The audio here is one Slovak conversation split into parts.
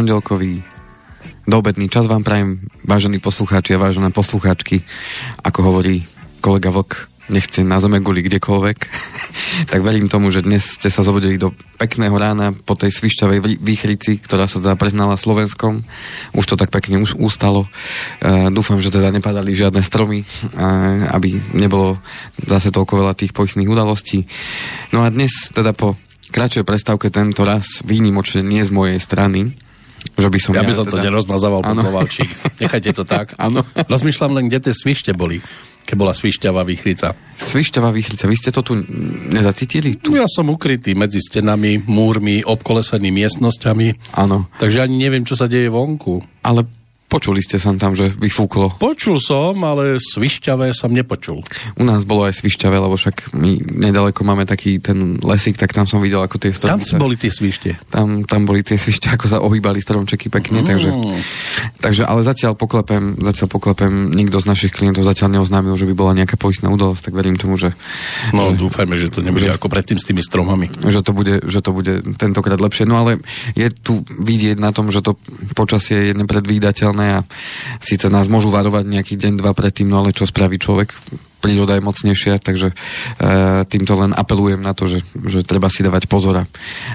Pondelkový, doobedný čas vám prajem, vážení poslucháči a vážené poslucháčky, ako hovorí kolega Vlk, nechce na zeme guli kdekoľvek, tak verím tomu, že dnes ste sa zobudili do pekného rána po tej svišťavej výchrici, ktorá sa teda preznala Slovenskom. Už to tak pekne už ustalo. E, dúfam, že teda nepadali žiadne stromy, e, aby nebolo zase toľko veľa tých poistných udalostí. No a dnes teda po kratšej prestávke tento raz výnimočne nie z mojej strany, že by som ja, ja by som teda... to nerozmazával po Nechajte to tak. Áno. Rozmýšľam len, kde tie svište boli keď bola svišťavá výchrica. Svišťavá výchrica, vy ste to tu nezacítili? Tu? Ja som ukrytý medzi stenami, múrmi, obkolesenými miestnosťami. Áno. Takže ani neviem, čo sa deje vonku. Ale Počuli ste sa tam, že vyfúklo? Počul som, ale svišťavé som nepočul. U nás bolo aj svišťavé, lebo však my nedaleko máme taký ten lesík, tak tam som videl, ako tie stromčeky. Tam boli tie svište. Tam, tam boli tie svište, ako sa ohýbali stromčeky pekne, mm. takže, takže, ale zatiaľ poklepem, zatiaľ poklepem, nikto z našich klientov zatiaľ neoznámil, že by bola nejaká poistná udalosť, tak verím tomu, že... No, že, dúfajme, že to nebude že, ako predtým s tými stromami. Že to, bude, že to bude tentokrát lepšie. No ale je tu vidieť na tom, že to počasie je nepredvídateľné a síce nás môžu varovať nejaký deň, dva predtým, no ale čo spraví človek? príroda je mocnejšia, takže e, týmto len apelujem na to, že, že treba si dávať pozor.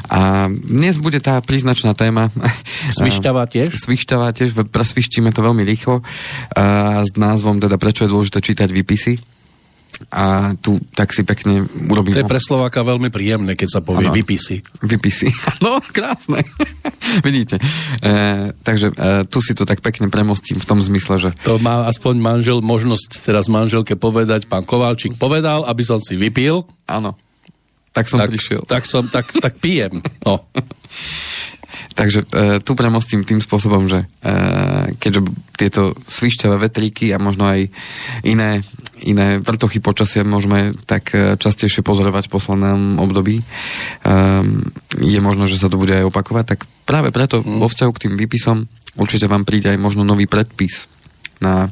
A dnes bude tá príznačná téma. Svišťava tiež? Svišťava tiež, presvištíme to veľmi rýchlo. A s názvom teda, prečo je dôležité čítať výpisy a tu tak si pekne urobím... To je pre Slováka veľmi príjemné, keď sa povie ano, vypisy. Vypisy, no krásne. Vidíte. E, takže e, tu si to tak pekne premostím v tom zmysle, že... To má aspoň manžel možnosť teraz manželke povedať, pán Kovalčík povedal, aby som si vypil. Áno. Tak som tak, prišiel. Tak som, tak, tak pijem. No. Takže e, tu premostím tým spôsobom, že e, keďže tieto svišťavé vetríky a možno aj iné, iné vrtochy počasia môžeme tak e, častejšie pozorovať v poslednom období, e, je možno, že sa to bude aj opakovať, tak práve preto mm. vo vzťahu k tým výpisom určite vám príde aj možno nový predpis na,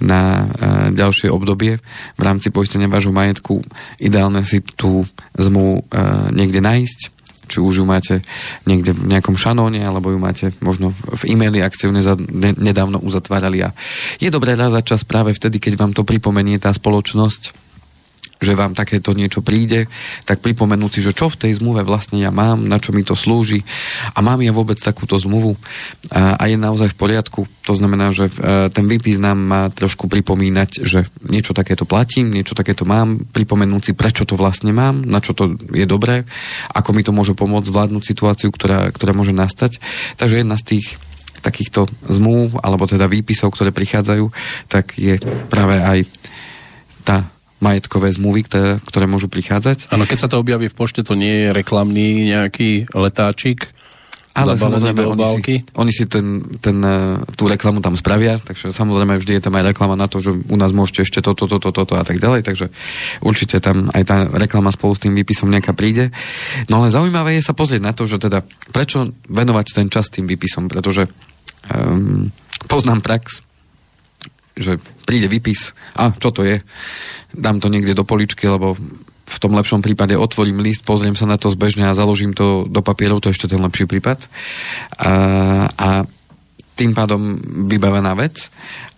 na e, ďalšie obdobie v rámci poistenia vášho majetku. Ideálne si tú zmluvu e, niekde nájsť, či už ju máte niekde v nejakom šanóne, alebo ju máte možno v e-maili, ak ste ju neza, ne, nedávno uzatvárali. A je dobré rázať čas práve vtedy, keď vám to pripomenie tá spoločnosť, že vám takéto niečo príde, tak pripomenúť si, že čo v tej zmluve vlastne ja mám, na čo mi to slúži a mám ja vôbec takúto zmluvu a, a je naozaj v poriadku. To znamená, že e, ten výpis nám má trošku pripomínať, že niečo takéto platím, niečo takéto mám, pripomenúť si, prečo to vlastne mám, na čo to je dobré, ako mi to môže pomôcť zvládnuť situáciu, ktorá, ktorá môže nastať. Takže jedna z tých takýchto zmluv, alebo teda výpisov, ktoré prichádzajú, tak je práve aj tá majetkové zmluvy, ktoré, ktoré môžu prichádzať. Áno, keď sa to objaví v pošte, to nie je reklamný nejaký letáčik, ale samozrejme, oni si, oni si ten, ten, e, tú reklamu tam spravia, takže samozrejme vždy je tam aj reklama na to, že u nás môžete ešte toto, toto, toto to, a tak ďalej, takže určite tam aj tá reklama spolu s tým výpisom nejaká príde. No ale zaujímavé je sa pozrieť na to, že teda prečo venovať ten čas tým výpisom, pretože um, poznám prax, že príde výpis, a čo to je, dám to niekde do poličky, lebo v tom lepšom prípade otvorím list, pozriem sa na to zbežne a založím to do papierov, to je ešte ten lepší prípad. A, a tým pádom vybavená vec.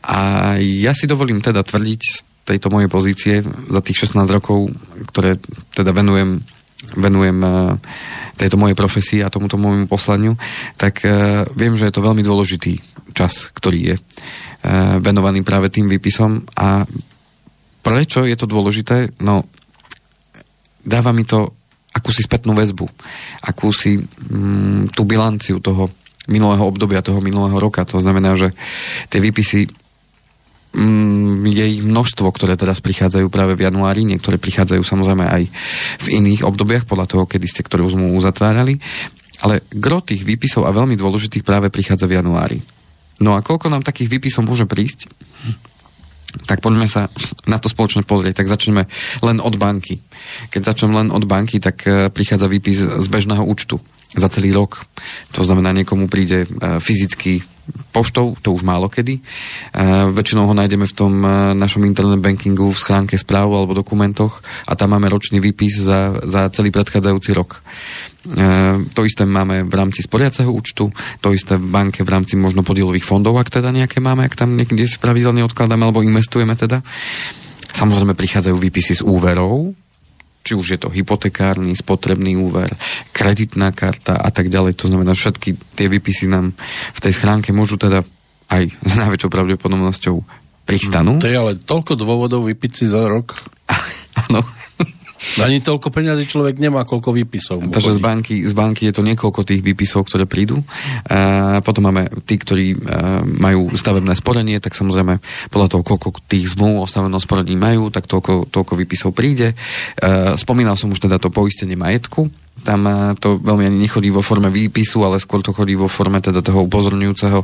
A ja si dovolím teda tvrdiť z tejto mojej pozície za tých 16 rokov, ktoré teda venujem venujem tejto mojej profesii a tomuto môjmu poslaniu, tak viem, že je to veľmi dôležitý čas, ktorý je venovaný práve tým výpisom. A prečo je to dôležité? No, dáva mi to akúsi spätnú väzbu, akúsi mm, tú bilanciu toho minulého obdobia, toho minulého roka. To znamená, že tie výpisy mm, je ich množstvo, ktoré teraz prichádzajú práve v januári, niektoré prichádzajú samozrejme aj v iných obdobiach, podľa toho, kedy ste ktorú zmluvu uzatvárali. Ale gro tých výpisov a veľmi dôležitých práve prichádza v januári. No a koľko nám takých výpisov môže prísť? Tak poďme sa na to spoločne pozrieť. Tak začneme len od banky. Keď začnem len od banky, tak e, prichádza výpis z bežného účtu za celý rok. To znamená, niekomu príde e, fyzicky poštou, to už málo kedy. E, väčšinou ho nájdeme v tom našom internet bankingu v schránke správ alebo dokumentoch a tam máme ročný výpis za, za celý predchádzajúci rok. To isté máme v rámci sporiaceho účtu, to isté v banke v rámci možno podielových fondov, ak teda nejaké máme, ak tam niekde si pravidelne odkladáme alebo investujeme teda. Samozrejme prichádzajú výpisy z úverov, či už je to hypotekárny, spotrebný úver, kreditná karta a tak ďalej. To znamená, všetky tie výpisy nám v tej schránke môžu teda aj s najväčšou pravdepodobnosťou pristanú. To je ale toľko dôvodov vypiť si za rok. Áno. Ani toľko peňazí človek nemá, koľko výpisov. Takže z banky, z banky je to niekoľko tých výpisov, ktoré prídu. A potom máme tí, ktorí majú stavebné sporenie, tak samozrejme podľa toho, koľko tých zmluv o stavebnom sporení majú, tak toľko, toľko výpisov príde. Spomínal som už teda to poistenie majetku, tam to veľmi ani nechodí vo forme výpisu, ale skôr to chodí vo forme teda toho upozorňujúceho,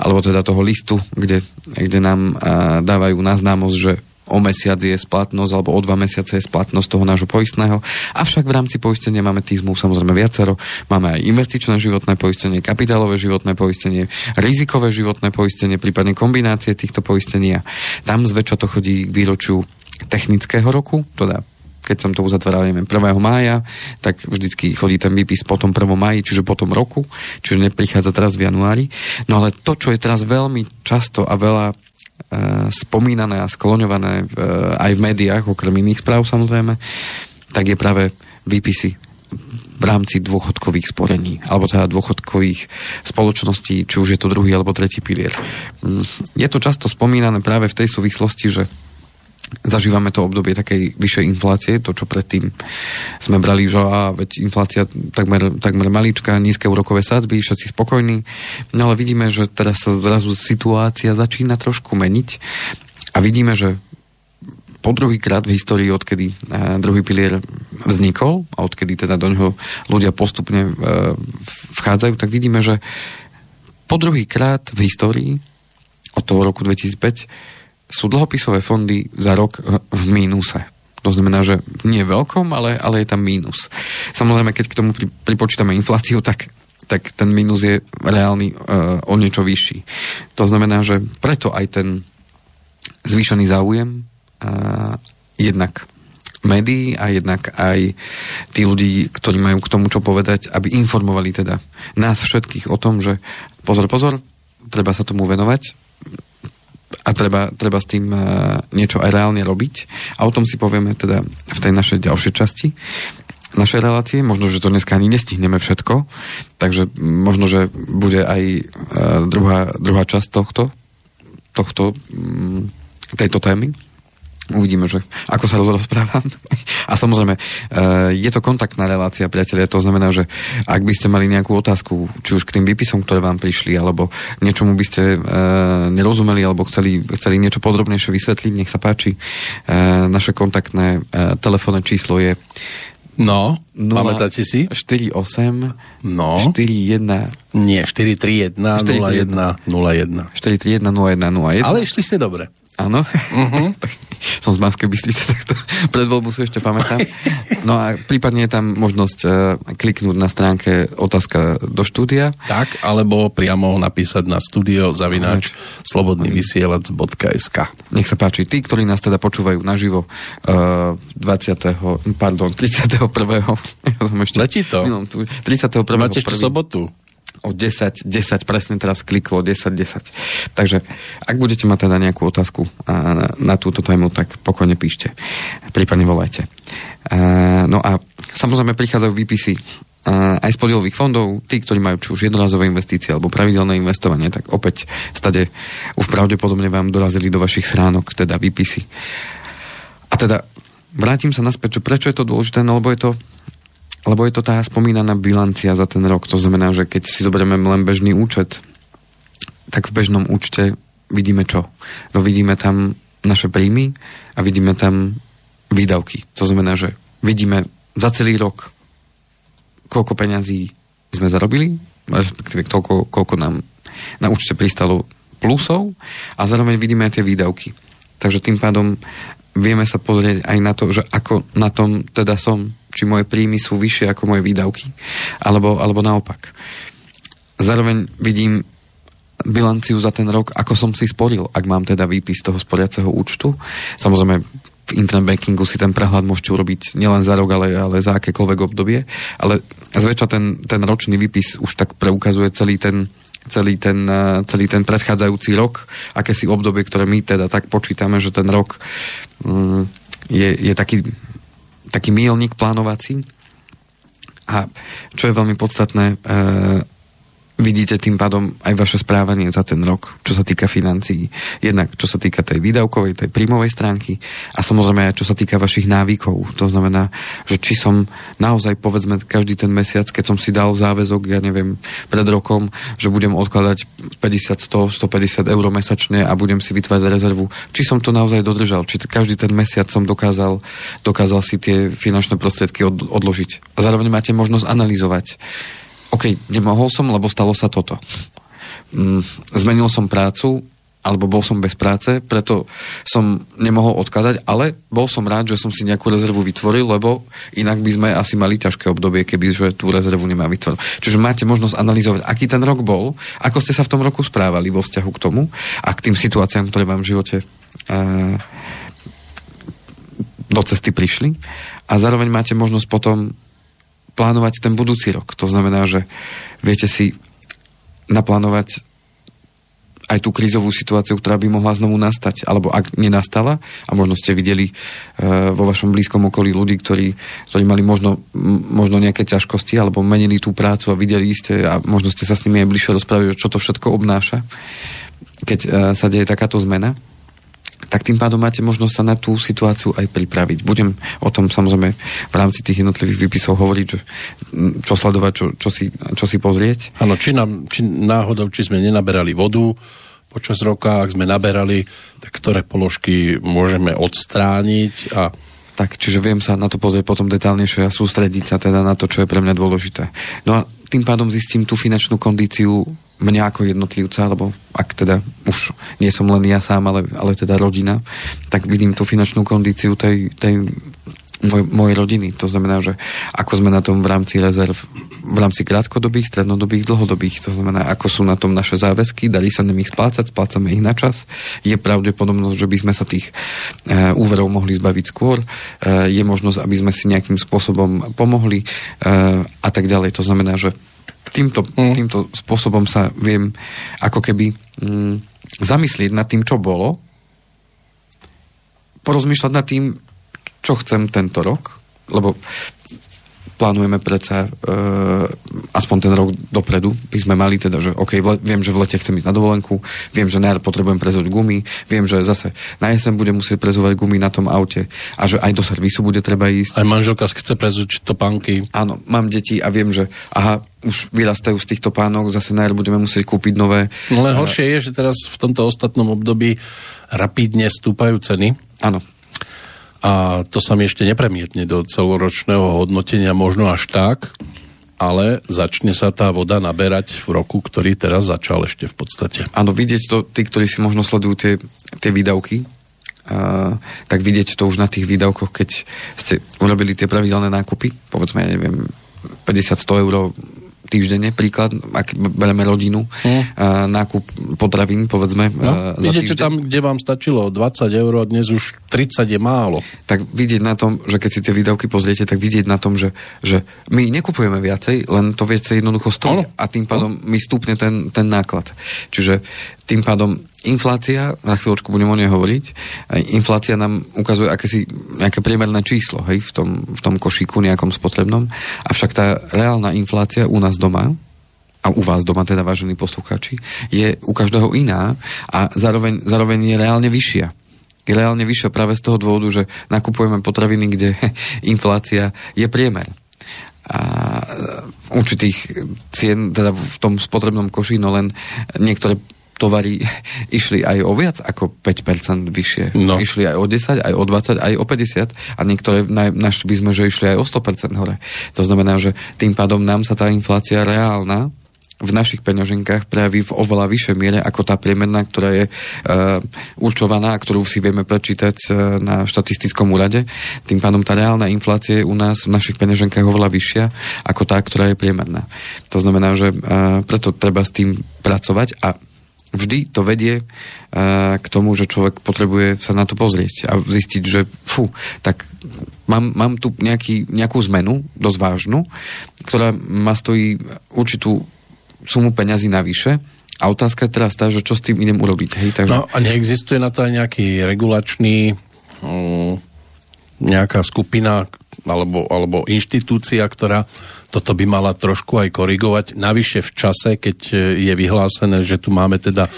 alebo teda toho listu, kde, kde nám dávajú na známosť, že o mesiac je splatnosť alebo o dva mesiace je splatnosť toho nášho poistného. Avšak v rámci poistenia máme tých zmluv samozrejme viacero. Máme aj investičné životné poistenie, kapitálové životné poistenie, rizikové životné poistenie, prípadne kombinácie týchto poistenia. Tam zväčša to chodí k výročiu technického roku, teda keď som to uzatváral, neviem, 1. mája, tak vždycky chodí ten výpis po tom 1. máji, čiže po tom roku, čiže neprichádza teraz v januári. No ale to, čo je teraz veľmi často a veľa spomínané a skloňované eh, aj v médiách, okrem iných správ samozrejme, tak je práve výpisy v rámci dôchodkových sporení, alebo teda dôchodkových spoločností, či už je to druhý alebo tretí pilier. Mm, je to často spomínané práve v tej súvislosti, že zažívame to obdobie takej vyššej inflácie, to, čo predtým sme brali, že a veď inflácia takmer, takmer maličká, nízke úrokové sádzby, všetci spokojní, no ale vidíme, že teraz sa zrazu situácia začína trošku meniť a vidíme, že po druhý krát v histórii, odkedy uh, druhý pilier vznikol a odkedy teda do ňoho ľudia postupne uh, vchádzajú, tak vidíme, že po druhý krát v histórii od toho roku 2005 sú dlhopisové fondy za rok v mínuse. To znamená, že nie veľkom, ale, ale je tam mínus. Samozrejme, keď k tomu pripočítame infláciu, tak, tak ten mínus je reálny uh, o niečo vyšší. To znamená, že preto aj ten zvýšený záujem uh, jednak médií a jednak aj tí ľudí, ktorí majú k tomu čo povedať, aby informovali teda nás všetkých o tom, že pozor, pozor, treba sa tomu venovať, a treba, treba s tým uh, niečo aj reálne robiť. A o tom si povieme teda v tej našej ďalšej časti našej relácie. Možno, že to dneska ani nestihneme všetko, takže možno, že bude aj uh, druhá, druhá časť tohto, tohto tejto témy. Uvidíme, že ako sa rozprávam. A samozrejme, e, je to kontaktná relácia, priatelia. To znamená, že ak by ste mali nejakú otázku, či už k tým výpisom, ktoré vám prišli, alebo niečomu by ste e, nerozumeli, alebo chceli, chceli niečo podrobnejšie vysvetliť, nech sa páči. E, naše kontaktné telefónne číslo je No, pamätáte si? 48 no. 41 Nie, 431 01 01 431 01 01 Ale išli ste dobre. Áno. Uh-huh. Som z Banskej Bystrice, tak to pred voľbu si ešte pamätám. No a prípadne je tam možnosť uh, kliknúť na stránke otázka do štúdia. Tak, alebo priamo napísať na studio zavináč slobodnyvysielac.sk Nech sa páči. Tí, ktorí nás teda počúvajú naživo uh, 20. pardon, 31. Ja som ešte, Letí to. 31. Máte ešte sobotu o 10, 10, presne teraz kliklo 10, 10. Takže ak budete mať teda nejakú otázku na, na túto tému, tak pokojne píšte, prípadne volajte. No a samozrejme prichádzajú výpisy aj z podielových fondov, tí, ktorí majú či už jednorazové investície alebo pravidelné investovanie, tak opäť stade už pravdepodobne vám dorazili do vašich schránok, teda výpisy. A teda vrátim sa naspäť, že prečo je to dôležité, no lebo je to lebo je to tá spomínaná bilancia za ten rok. To znamená, že keď si zoberieme len bežný účet, tak v bežnom účte vidíme čo? No vidíme tam naše príjmy a vidíme tam výdavky. To znamená, že vidíme za celý rok, koľko peňazí sme zarobili, respektíve toľko, koľko nám na účte pristalo plusov a zároveň vidíme aj tie výdavky. Takže tým pádom vieme sa pozrieť aj na to, že ako na tom teda som, či moje príjmy sú vyššie ako moje výdavky, alebo, alebo naopak. Zároveň vidím bilanciu za ten rok, ako som si sporil, ak mám teda výpis toho sporiaceho účtu. Samozrejme, v internet bankingu si ten prehľad môžete urobiť nielen za rok, ale, ale za akékoľvek obdobie. Ale zväčša ten, ten ročný výpis už tak preukazuje celý ten, celý ten, e, celý ten predchádzajúci rok, aké si obdobie, ktoré my teda tak počítame, že ten rok um, je, je taký, taký mílnik plánovací. A čo je veľmi podstatné, uh, vidíte tým pádom aj vaše správanie za ten rok, čo sa týka financií. Jednak čo sa týka tej výdavkovej, tej príjmovej stránky a samozrejme aj čo sa týka vašich návykov. To znamená, že či som naozaj povedzme každý ten mesiac, keď som si dal záväzok, ja neviem, pred rokom, že budem odkladať 50, 100, 150 eur mesačne a budem si vytvárať rezervu, či som to naozaj dodržal, či každý ten mesiac som dokázal, dokázal si tie finančné prostriedky od, odložiť. A zároveň máte možnosť analyzovať OK, nemohol som, lebo stalo sa toto. Mm, zmenil som prácu, alebo bol som bez práce, preto som nemohol odkladať, ale bol som rád, že som si nejakú rezervu vytvoril, lebo inak by sme asi mali ťažké obdobie, keby že tú rezervu nemá vytvoriť. Čiže máte možnosť analyzovať, aký ten rok bol, ako ste sa v tom roku správali vo vzťahu k tomu a k tým situáciám, ktoré vám v živote uh, do cesty prišli. A zároveň máte možnosť potom plánovať ten budúci rok. To znamená, že viete si naplánovať aj tú krízovú situáciu, ktorá by mohla znovu nastať, alebo ak nenastala, a možno ste videli uh, vo vašom blízkom okolí ľudí, ktorí, ktorí mali možno, možno nejaké ťažkosti, alebo menili tú prácu a videli ste a možno ste sa s nimi aj bližšie rozprávali, čo to všetko obnáša, keď uh, sa deje takáto zmena tak tým pádom máte možnosť sa na tú situáciu aj pripraviť. Budem o tom samozrejme v rámci tých jednotlivých výpisov hovoriť, že, čo sledovať, čo, čo, si, čo si pozrieť. Áno, či, nám, či náhodou, či sme nenaberali vodu počas roka, ak sme naberali, tak ktoré položky môžeme odstrániť a tak, čiže viem sa na to pozrieť potom detálnejšie a sústrediť sa teda na to, čo je pre mňa dôležité. No a tým pádom zistím tú finančnú kondíciu mňa ako jednotlivca, lebo ak teda už nie som len ja sám, ale, ale teda rodina, tak vidím tú finančnú kondíciu tej, tej moj, mojej rodiny. To znamená, že ako sme na tom v rámci rezerv, v rámci krátkodobých, strednodobých, dlhodobých. To znamená, ako sú na tom naše záväzky, dali sa nám ich splácať, splácame ich na čas. Je pravdepodobnosť, že by sme sa tých e, úverov mohli zbaviť skôr. E, je možnosť, aby sme si nejakým spôsobom pomohli e, a tak ďalej. To znamená, že týmto, mm. týmto spôsobom sa viem ako keby mm, zamyslieť nad tým, čo bolo, porozmýšľať nad tým, čo chcem tento rok, lebo plánujeme predsa e, aspoň ten rok dopredu, by sme mali teda, že OK, le, viem, že v lete chcem ísť na dovolenku, viem, že na potrebujem prezovať gumy, viem, že zase na jesen budem musieť prezovať gumy na tom aute a že aj do servisu bude treba ísť. Aj manželka chce prezúť topánky. Áno, mám deti a viem, že aha, už vyrastajú z týchto pánok, zase na budeme musieť kúpiť nové. No len horšie je, že teraz v tomto ostatnom období rapidne stúpajú ceny. Áno a to sa mi ešte nepremietne do celoročného hodnotenia možno až tak, ale začne sa tá voda naberať v roku, ktorý teraz začal ešte v podstate. Áno, vidieť to, tí, ktorí si možno sledujú tie, tie výdavky, a, tak vidieť to už na tých výdavkoch, keď ste urobili tie pravidelné nákupy, povedzme, ja neviem, 50-100 eur týždenne, príklad, ak bereme rodinu, mm. nákup potravín, povedzme. No, za vidíte týždeň. tam, kde vám stačilo 20 eur, dnes už 30 je málo. Tak vidieť na tom, že keď si tie výdavky pozriete, tak vidieť na tom, že, že my nekupujeme viacej, len to viacej jednoducho stojí. A tým pádom mi stúpne ten, ten náklad. Čiže tým pádom inflácia, na chvíľočku budem o nej hovoriť, inflácia nám ukazuje akési nejaké priemerné číslo hej, v, tom, v tom košíku nejakom spotrebnom, avšak tá reálna inflácia u nás doma, a u vás doma teda, vážení poslucháči, je u každého iná a zároveň, zároveň je reálne vyššia. Je reálne vyššia práve z toho dôvodu, že nakupujeme potraviny, kde inflácia je priemer a určitých cien, teda v tom spotrebnom koši, no len niektoré tovary išli aj o viac ako 5% vyššie. No. Išli aj o 10, aj o 20, aj o 50 a niektoré našli by sme, že išli aj o 100% hore. To znamená, že tým pádom nám sa tá inflácia reálna v našich peňaženkách prejaví v oveľa vyššej miere ako tá priemerná, ktorá je uh, určovaná, ktorú si vieme prečítať uh, na štatistickom úrade. Tým pádom tá reálna inflácia je u nás v našich peňaženkách oveľa vyššia ako tá, ktorá je priemerná. To znamená, že uh, preto treba s tým pracovať a vždy to vedie k tomu, že človek potrebuje sa na to pozrieť a zistiť, že fú, tak mám, mám tu nejaký, nejakú zmenu, dosť vážnu, ktorá ma stojí určitú sumu peňazí navyše a otázka je teraz tá, že čo s tým idem urobiť. Hej? Takže... No a neexistuje na to aj nejaký regulačný um, nejaká skupina alebo, alebo inštitúcia, ktorá toto by mala trošku aj korigovať. Navyše v čase, keď je vyhlásené, že tu máme teda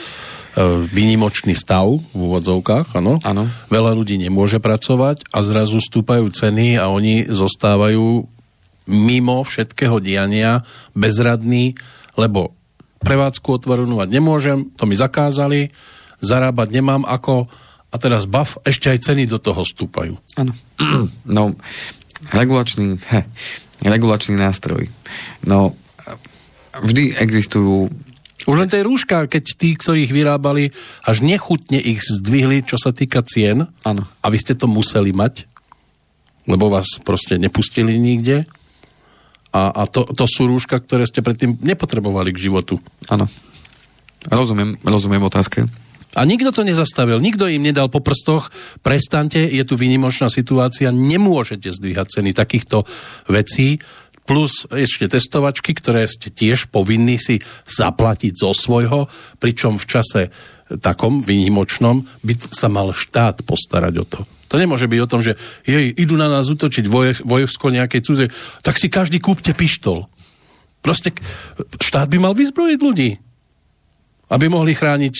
E, výnimočný stav v úvodzovkách, áno. Áno. Veľa ľudí nemôže pracovať a zrazu stúpajú ceny a oni zostávajú mimo všetkého diania, bezradní, lebo prevádzku otvorenú mať nemôžem, to mi zakázali, zarábať nemám ako a teraz bav, ešte aj ceny do toho stúpajú. Áno. No, regulačný, he, regulačný nástroj. No, vždy existujú už len tie rúška, keď tí, ktorých vyrábali, až nechutne ich zdvihli, čo sa týka cien. Áno. A vy ste to museli mať, lebo vás proste nepustili nikde. A, a to, to sú rúška, ktoré ste predtým nepotrebovali k životu. Áno. Rozumiem, rozumiem otázke. A nikto to nezastavil, nikto im nedal po prstoch, prestante, je tu výnimočná situácia, nemôžete zdvíhať ceny takýchto vecí, plus ešte testovačky, ktoré ste tiež povinní si zaplatiť zo svojho, pričom v čase takom výnimočnom by sa mal štát postarať o to. To nemôže byť o tom, že jej, idú na nás utočiť vojsko nejakej cudzie, tak si každý kúpte pištol. Proste štát by mal vyzbrojiť ľudí, aby mohli chrániť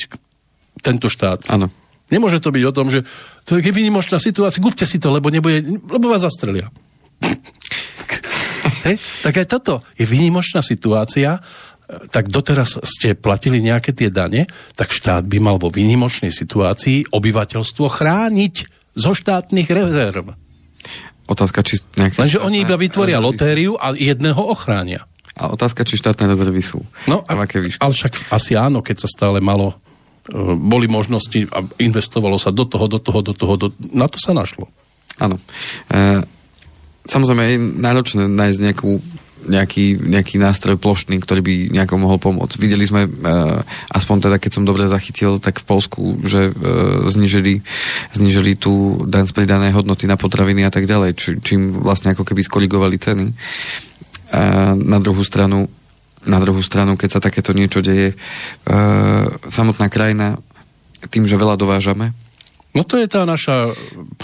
tento štát. Áno. Nemôže to byť o tom, že to je výnimočná situácia, kúpte si to, lebo, nebude, lebo vás zastrelia. Hej? Tak aj toto je výnimočná situácia, tak doteraz ste platili nejaké tie dane, tak štát by mal vo výnimočnej situácii obyvateľstvo chrániť zo štátnych rezerv. Otázka, či nejaké... Lenže oni iba vytvoria lotériu a jedného ochránia. A otázka, či štátne rezervy sú. No, a, ale však asi áno, keď sa stále malo boli možnosti a investovalo sa do toho, do toho, do toho, do... na to sa našlo. Áno. E, samozrejme je náročné nájsť nejakú nejaký, nejaký nástroj plošný, ktorý by nejako mohol pomôcť. Videli sme, e, aspoň teda, keď som dobre zachytil, tak v Polsku, že e, znižili, znižili tú daň z pridanej hodnoty na potraviny a tak ďalej, či, čím vlastne ako keby skoligovali ceny. A na druhú stranu na druhú stranu, keď sa takéto niečo deje, e, samotná krajina tým, že veľa dovážame, No to je tá naša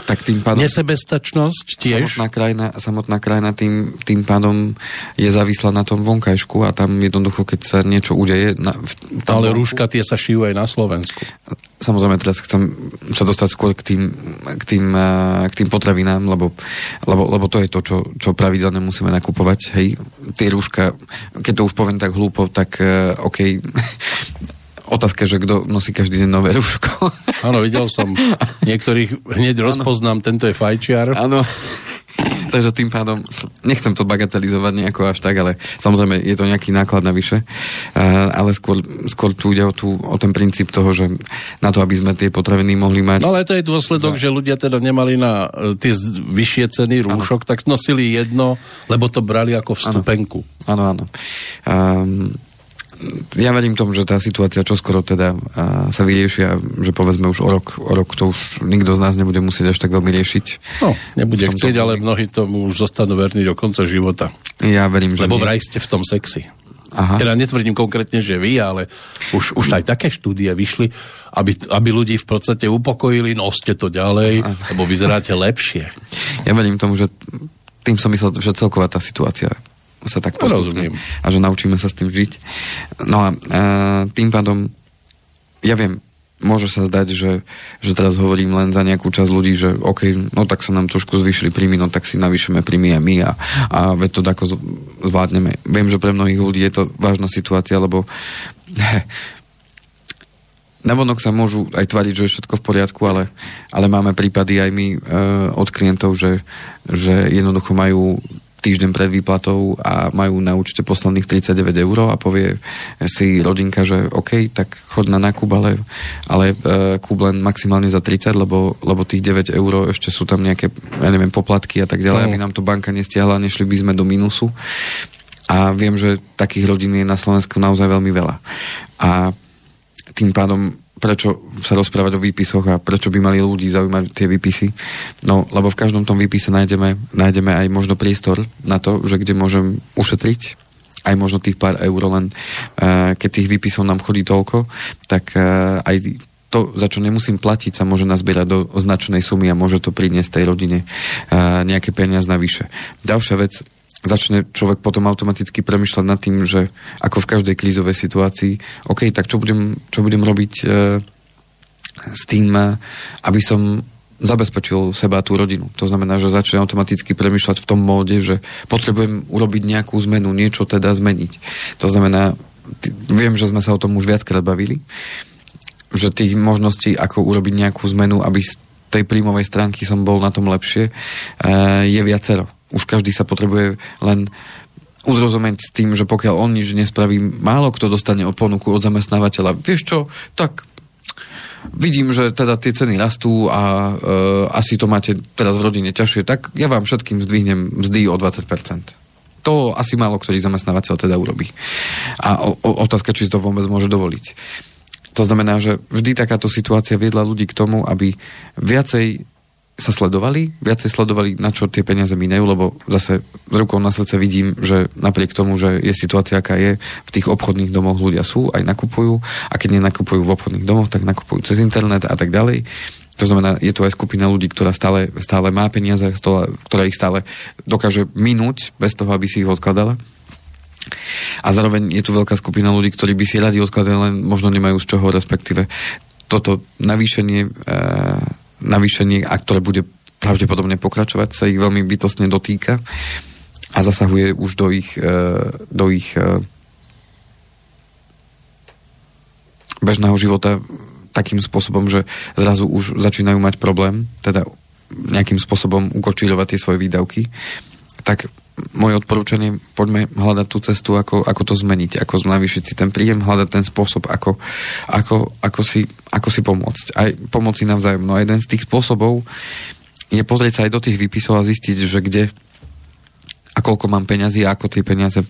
tak tým pádom, nesebestačnosť tiež. Samotná krajina, samotná krajina tým, tým pádom je závislá na tom vonkajšku a tam jednoducho, keď sa niečo udeje... Na, Ale vonku, rúška tie sa šijú aj na Slovensku. Samozrejme, teraz chcem sa dostať skôr k tým, k tým, k tým potravinám, lebo, lebo, lebo to je to, čo, čo pravidelne musíme nakupovať. Hej, tie rúška, keď to už poviem tak hlúpo, tak uh, OK, otázka, že kto nosí každý deň nové rúško. Áno, videl som. Niektorých hneď ano. rozpoznám, tento je fajčiar. Áno. Takže tým pádom, nechcem to bagatelizovať nejako až tak, ale samozrejme je to nejaký náklad navyše, ale skôr, skôr tu ide o, tú, o ten princíp toho, že na to, aby sme tie potraviny mohli mať... No ale to je dôsledok, za... že ľudia teda nemali na e, tie vyššie ceny rúšok, ano. tak nosili jedno, lebo to brali ako vstupenku. Áno, áno. Um, ja verím tomu, že tá situácia čoskoro teda sa vyriešia, že povedzme už o rok, o rok to už nikto z nás nebude musieť až tak veľmi riešiť. No, nebude chcieť, ale mnohí tomu už zostanú verní do konca života. Ja verím, že Lebo vraj ste v tom sexy. Aha. Teda netvrdím konkrétne, že vy, ale už, už aj také štúdie vyšli, aby, aby ľudí v podstate upokojili, noste to ďalej, lebo vyzeráte lepšie. Ja verím tomu, že tým som myslel, že celková tá situácia sa tak postupne. A že naučíme sa s tým žiť. No a, a tým pádom, ja viem, môže sa zdať, že, že teraz hovorím len za nejakú časť ľudí, že OK, no tak sa nám trošku zvýšili príjmy, no tak si navýšime príjmy aj my a, a veď to ako zvládneme. Viem, že pre mnohých ľudí je to vážna situácia, lebo Navonok sa môžu aj tvariť, že je všetko v poriadku, ale, ale máme prípady aj my e, od klientov, že, že jednoducho majú týždeň pred výplatou a majú na účte posledných 39 eur a povie si rodinka, že OK, tak chod na nákup, ale, ale uh, kúp len maximálne za 30, lebo, lebo tých 9 eur ešte sú tam nejaké, ja neviem, poplatky a tak ďalej. No. My nám to banka nestiahla, nešli by sme do minusu. A viem, že takých rodín je na Slovensku naozaj veľmi veľa. A tým pádom prečo sa rozprávať o výpisoch a prečo by mali ľudí zaujímať tie výpisy. No, lebo v každom tom výpise nájdeme, nájdeme aj možno priestor na to, že kde môžem ušetriť aj možno tých pár eur, len uh, keď tých výpisov nám chodí toľko, tak uh, aj to, za čo nemusím platiť, sa môže nazbierať do značnej sumy a môže to priniesť tej rodine uh, nejaké peniaz navyše. Ďalšia vec, začne človek potom automaticky premyšľať nad tým, že ako v každej krízovej situácii, OK, tak čo budem, čo budem robiť e, s tým, e, aby som zabezpečil seba a tú rodinu. To znamená, že začne automaticky premyšľať v tom móde, že potrebujem urobiť nejakú zmenu, niečo teda zmeniť. To znamená, t- viem, že sme sa o tom už viackrát bavili, že tých možností, ako urobiť nejakú zmenu, aby z tej príjmovej stránky som bol na tom lepšie, e, je viacero už každý sa potrebuje len uzrozumieť s tým, že pokiaľ on nič nespraví, málo kto dostane ponuku od zamestnávateľa. Vieš čo, tak vidím, že teda tie ceny rastú a e, asi to máte teraz v rodine ťažšie, tak ja vám všetkým zdvihnem mzdy o 20%. To asi málo ktorý zamestnávateľ teda urobí. A o, o, otázka, či si to vôbec môže dovoliť. To znamená, že vždy takáto situácia viedla ľudí k tomu, aby viacej sa sledovali, viacej sledovali, na čo tie peniaze minajú, lebo zase z rukou na srdce vidím, že napriek tomu, že je situácia, aká je, v tých obchodných domoch ľudia sú, aj nakupujú a keď nenakupujú v obchodných domoch, tak nakupujú cez internet a tak ďalej. To znamená, je tu aj skupina ľudí, ktorá stále, stále má peniaze, ktorá ich stále dokáže minúť bez toho, aby si ich odkladala. A zároveň je tu veľká skupina ľudí, ktorí by si radi odkladali, len možno nemajú z čoho, respektíve toto navýšenie e, navýšenie, a ktoré bude pravdepodobne pokračovať, sa ich veľmi bytostne dotýka a zasahuje už do ich, e, do ich e, bežného života takým spôsobom, že zrazu už začínajú mať problém, teda nejakým spôsobom ukočiľovať tie svoje výdavky, tak moje odporúčanie, poďme hľadať tú cestu, ako, ako to zmeniť, ako navýšiť si ten príjem, hľadať ten spôsob, ako, ako, ako, si, ako si pomôcť. Aj pomoci navzájom. No a jeden z tých spôsobov je pozrieť sa aj do tých výpisov a zistiť, že kde a koľko mám peňazí a ako tie peniaze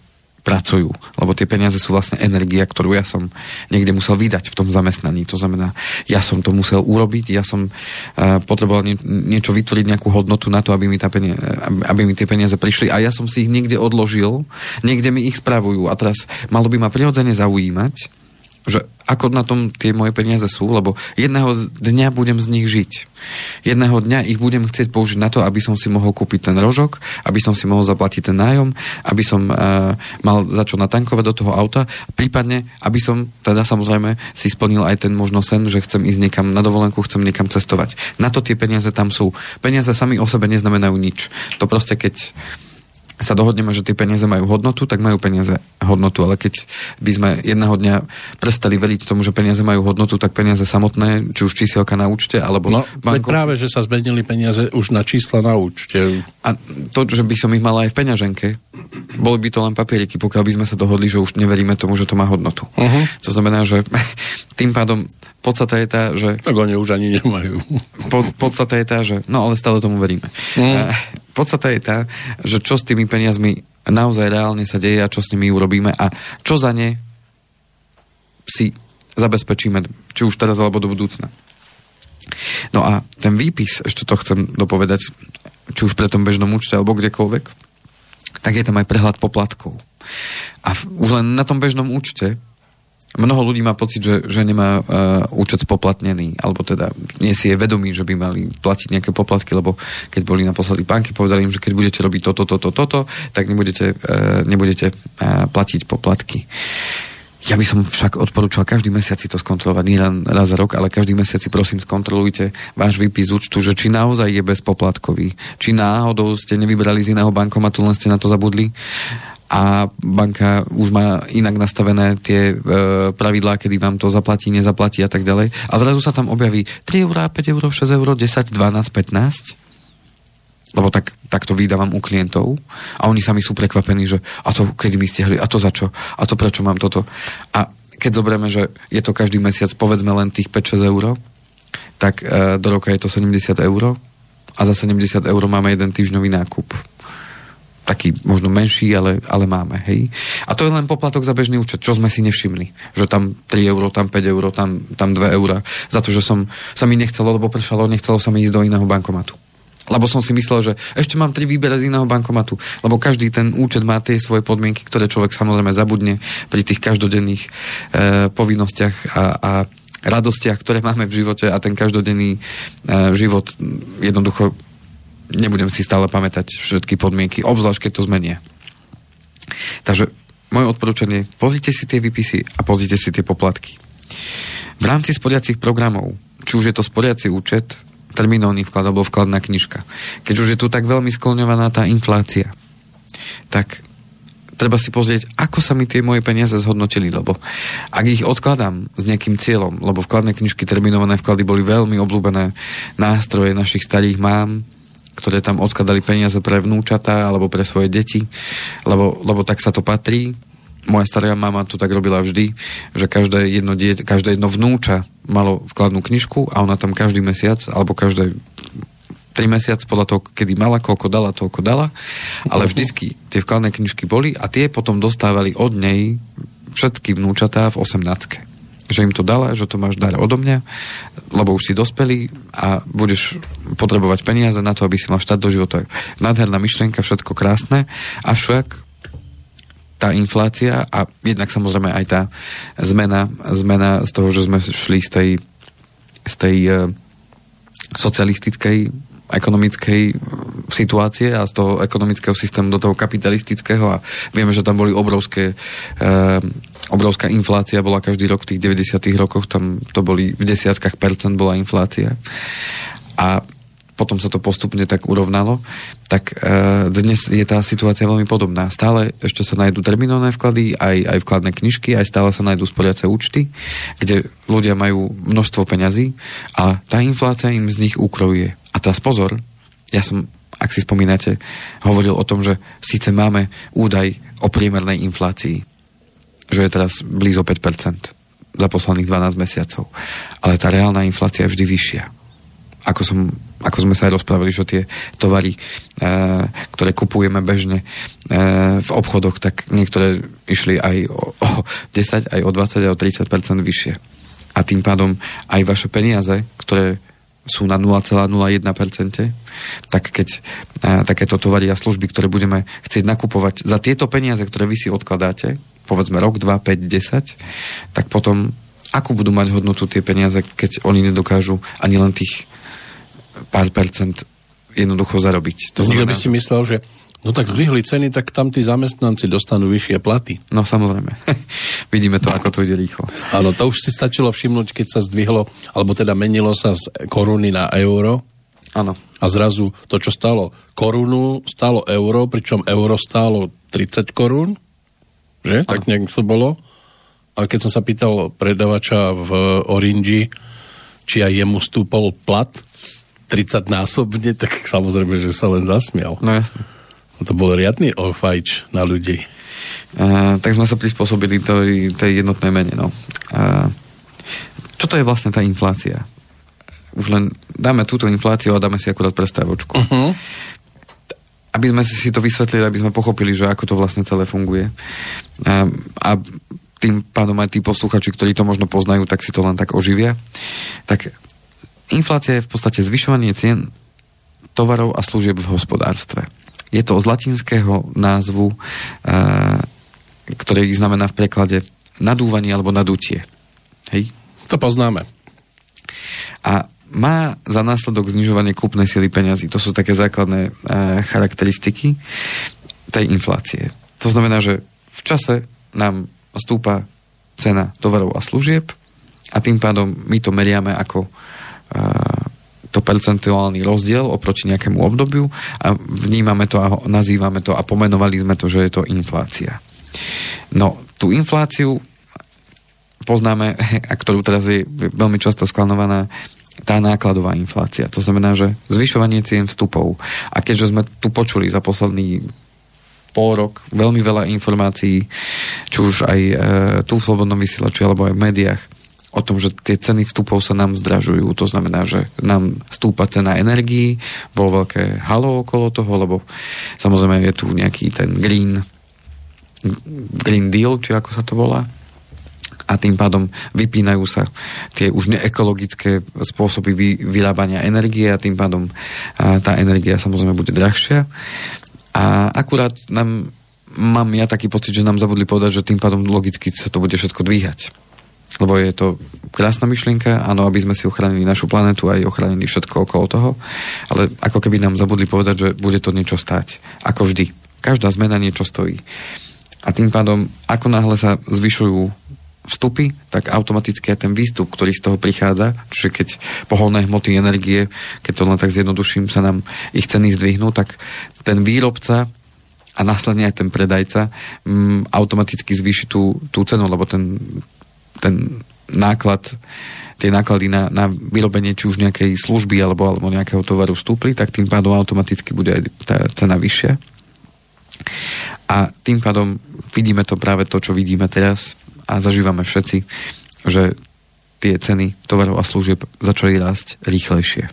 pracujú, lebo tie peniaze sú vlastne energia, ktorú ja som niekde musel vydať v tom zamestnaní. To znamená, ja som to musel urobiť, ja som uh, potreboval nie, niečo vytvoriť, nejakú hodnotu na to, aby mi, tá peniaze, aby mi tie peniaze prišli a ja som si ich niekde odložil, niekde mi ich spravujú a teraz malo by ma prirodzene zaujímať, že ako na tom tie moje peniaze sú, lebo jedného dňa budem z nich žiť. Jedného dňa ich budem chcieť použiť na to, aby som si mohol kúpiť ten rožok, aby som si mohol zaplatiť ten nájom, aby som uh, mal za čo natankovať do toho auta, prípadne, aby som teda samozrejme si splnil aj ten možno sen, že chcem ísť niekam na dovolenku, chcem niekam cestovať. Na to tie peniaze tam sú. Peniaze sami o sebe neznamenajú nič. To proste keď sa dohodneme, že tie peniaze majú hodnotu, tak majú peniaze hodnotu. Ale keď by sme jedného dňa prestali veriť tomu, že peniaze majú hodnotu, tak peniaze samotné, či už čísielka na účte, alebo... No, banko... práve, že sa zmenili peniaze už na čísla na účte. A to, že by som ich mal aj v peňaženke, boli by to len papieriky, pokiaľ by sme sa dohodli, že už neveríme tomu, že to má hodnotu. Uh-huh. To znamená, že tým pádom podstata je tá, že... Tak oni už ani nemajú. Po, podstata je tá, že... No ale stále tomu veríme. Uh-huh podstata je tá, že čo s tými peniazmi naozaj reálne sa deje a čo s nimi urobíme a čo za ne si zabezpečíme, či už teraz alebo do budúcna. No a ten výpis, ešte to chcem dopovedať, či už pre tom bežnom účte alebo kdekoľvek, tak je tam aj prehľad poplatkov. A už len na tom bežnom účte mnoho ľudí má pocit, že, že nemá uh, účet spoplatnený, alebo teda nie si je vedomý, že by mali platiť nejaké poplatky, lebo keď boli naposledy banky, povedali im, že keď budete robiť toto, toto, toto, tak nebudete, uh, nebudete uh, platiť poplatky. Ja by som však odporúčal každý mesiac si to skontrolovať, nie len raz za rok, ale každý mesiac si prosím skontrolujte váš výpis účtu, že či naozaj je bezpoplatkový, či náhodou ste nevybrali z iného bankomatu, len ste na to zabudli a banka už má inak nastavené tie e, pravidlá, kedy vám to zaplatí, nezaplatí a tak ďalej. A zrazu sa tam objaví 3 eurá, 5 eur, 6 eur, 10, 12, 15 lebo tak, tak to vydávam u klientov a oni sami sú prekvapení, že a to kedy mi stiahli, a to za čo, a to prečo mám toto. A keď zoberieme, že je to každý mesiac povedzme len tých 5-6 eur, tak e, do roka je to 70 eur a za 70 eur máme jeden týždňový nákup taký možno menší, ale, ale máme, hej. A to je len poplatok za bežný účet, čo sme si nevšimli. Že tam 3 euro, tam 5 euro, tam, tam 2 eura. Za to, že som, sa mi nechcelo, lebo pršalo, nechcelo sa mi ísť do iného bankomatu. Lebo som si myslel, že ešte mám tri výbere z iného bankomatu. Lebo každý ten účet má tie svoje podmienky, ktoré človek samozrejme zabudne pri tých každodenných e, povinnostiach a, a radostiach, ktoré máme v živote a ten každodenný e, život jednoducho nebudem si stále pamätať všetky podmienky, obzvlášť keď to zmenia. Takže moje odporúčanie, pozrite si tie výpisy a pozrite si tie poplatky. V rámci sporiacich programov, či už je to sporiaci účet, terminálny vklad alebo vkladná knižka, keď už je tu tak veľmi skloňovaná tá inflácia, tak treba si pozrieť, ako sa mi tie moje peniaze zhodnotili, lebo ak ich odkladám s nejakým cieľom, lebo vkladné knižky, terminované vklady boli veľmi obľúbené nástroje našich starých mám, ktoré tam odkladali peniaze pre vnúčatá alebo pre svoje deti, lebo, lebo tak sa to patrí. Moja stará mama to tak robila vždy, že každé jedno, die, každé jedno vnúča malo vkladnú knižku a ona tam každý mesiac alebo každé tri mesiac podľa toho, kedy mala, koľko dala, toľko dala, ale vždycky tie vkladné knižky boli a tie potom dostávali od nej všetky vnúčatá v 18 že im to dala, že to máš dar odo mňa, lebo už si dospelý a budeš potrebovať peniaze na to, aby si mal štát do života. Nádherná myšlienka, všetko krásne, avšak tá inflácia a jednak samozrejme aj tá zmena, zmena z toho, že sme šli z tej, z tej uh, socialistickej ekonomickej situácie a z toho ekonomického systému do toho kapitalistického a vieme, že tam boli obrovské uh, obrovská inflácia bola každý rok v tých 90 rokoch, tam to boli v desiatkách percent bola inflácia. A potom sa to postupne tak urovnalo, tak e, dnes je tá situácia veľmi podobná. Stále ešte sa nájdú terminálne vklady, aj, aj vkladné knižky, aj stále sa nájdú sporiace účty, kde ľudia majú množstvo peňazí a tá inflácia im z nich ukrojuje. A tá pozor, ja som, ak si spomínate, hovoril o tom, že síce máme údaj o priemernej inflácii, že je teraz blízo 5% za posledných 12 mesiacov. Ale tá reálna inflácia je vždy vyššia. Ako, som, ako sme sa aj rozprávali, že tie tovary, e, ktoré kupujeme bežne e, v obchodoch, tak niektoré išli aj o, o 10, aj o 20, aj o 30% vyššie. A tým pádom aj vaše peniaze, ktoré sú na 0,01%, tak keď a, takéto tovary a služby, ktoré budeme chcieť nakupovať za tieto peniaze, ktoré vy si odkladáte, povedzme rok, dva, 5, 10, tak potom akú budú mať hodnotu tie peniaze, keď oni nedokážu ani len tých pár percent jednoducho zarobiť. To znamená, by si myslel, že no tak zdvihli ceny, tak tam tí zamestnanci dostanú vyššie platy. No samozrejme. Vidíme to, ako to ide rýchlo. Áno, to už si stačilo všimnúť, keď sa zdvihlo, alebo teda menilo sa z koruny na euro. Áno. A zrazu to, čo stalo korunu, stalo euro, pričom euro stálo 30 korún že? Ano. Tak nejak to bolo. A keď som sa pýtal predavača v Orange, či aj jemu stúpol plat 30 násobne, tak samozrejme, že sa len zasmial. No jasne. To bol riadny ofajč na ľudí. Uh, tak sme sa prispôsobili tej, tej jednotnej mene. No. Uh, čo to je vlastne tá inflácia? Už len dáme túto infláciu a dáme si akurát prestávočku. Uh-huh aby sme si to vysvetlili, aby sme pochopili, že ako to vlastne celé funguje. A, a tým pádom aj tí posluchači, ktorí to možno poznajú, tak si to len tak oživia. Tak inflácia je v podstate zvyšovanie cien tovarov a služieb v hospodárstve. Je to z latinského názvu, ktorý znamená v preklade nadúvanie alebo nadutie. Hej? To poznáme. A má za následok znižovanie kúpnej sily peňazí. To sú také základné e, charakteristiky tej inflácie. To znamená, že v čase nám stúpa cena tovarov a služieb a tým pádom my to meriame ako e, to percentuálny rozdiel oproti nejakému obdobiu a vnímame to a nazývame to a pomenovali sme to, že je to inflácia. No, tú infláciu poznáme, a ktorú teraz je veľmi často sklanovaná, tá nákladová inflácia. To znamená, že zvyšovanie cien vstupov. A keďže sme tu počuli za posledný pol rok veľmi veľa informácií, či už aj e, tu v Slobodnom vysielači alebo aj v médiách, o tom, že tie ceny vstupov sa nám zdražujú. To znamená, že nám stúpa cena energií, bolo veľké halo okolo toho, lebo samozrejme je tu nejaký ten green, green deal, či ako sa to volá, a tým pádom vypínajú sa tie už neekologické spôsoby vy, vyrábania energie a tým pádom a tá energia samozrejme bude drahšia. A akurát nám, mám ja taký pocit, že nám zabudli povedať, že tým pádom logicky sa to bude všetko dvíhať. Lebo je to krásna myšlienka, áno, aby sme si ochránili našu planetu a aj ochránili všetko okolo toho, ale ako keby nám zabudli povedať, že bude to niečo stáť. Ako vždy. Každá zmena niečo stojí. A tým pádom, ako náhle sa zvyšujú vstupy, tak automaticky aj ten výstup, ktorý z toho prichádza, čiže keď poholné hmoty energie, keď to len tak zjednoduším, sa nám ich ceny zdvihnú, tak ten výrobca a následne aj ten predajca m, mm, automaticky zvýši tú, tú cenu, lebo ten, ten náklad tie náklady na, na vyrobenie či už nejakej služby alebo, alebo nejakého tovaru vstúpli, tak tým pádom automaticky bude aj tá cena vyššia. A tým pádom vidíme to práve to, čo vidíme teraz, a zažívame všetci, že tie ceny tovarov a služieb začali rásť rýchlejšie.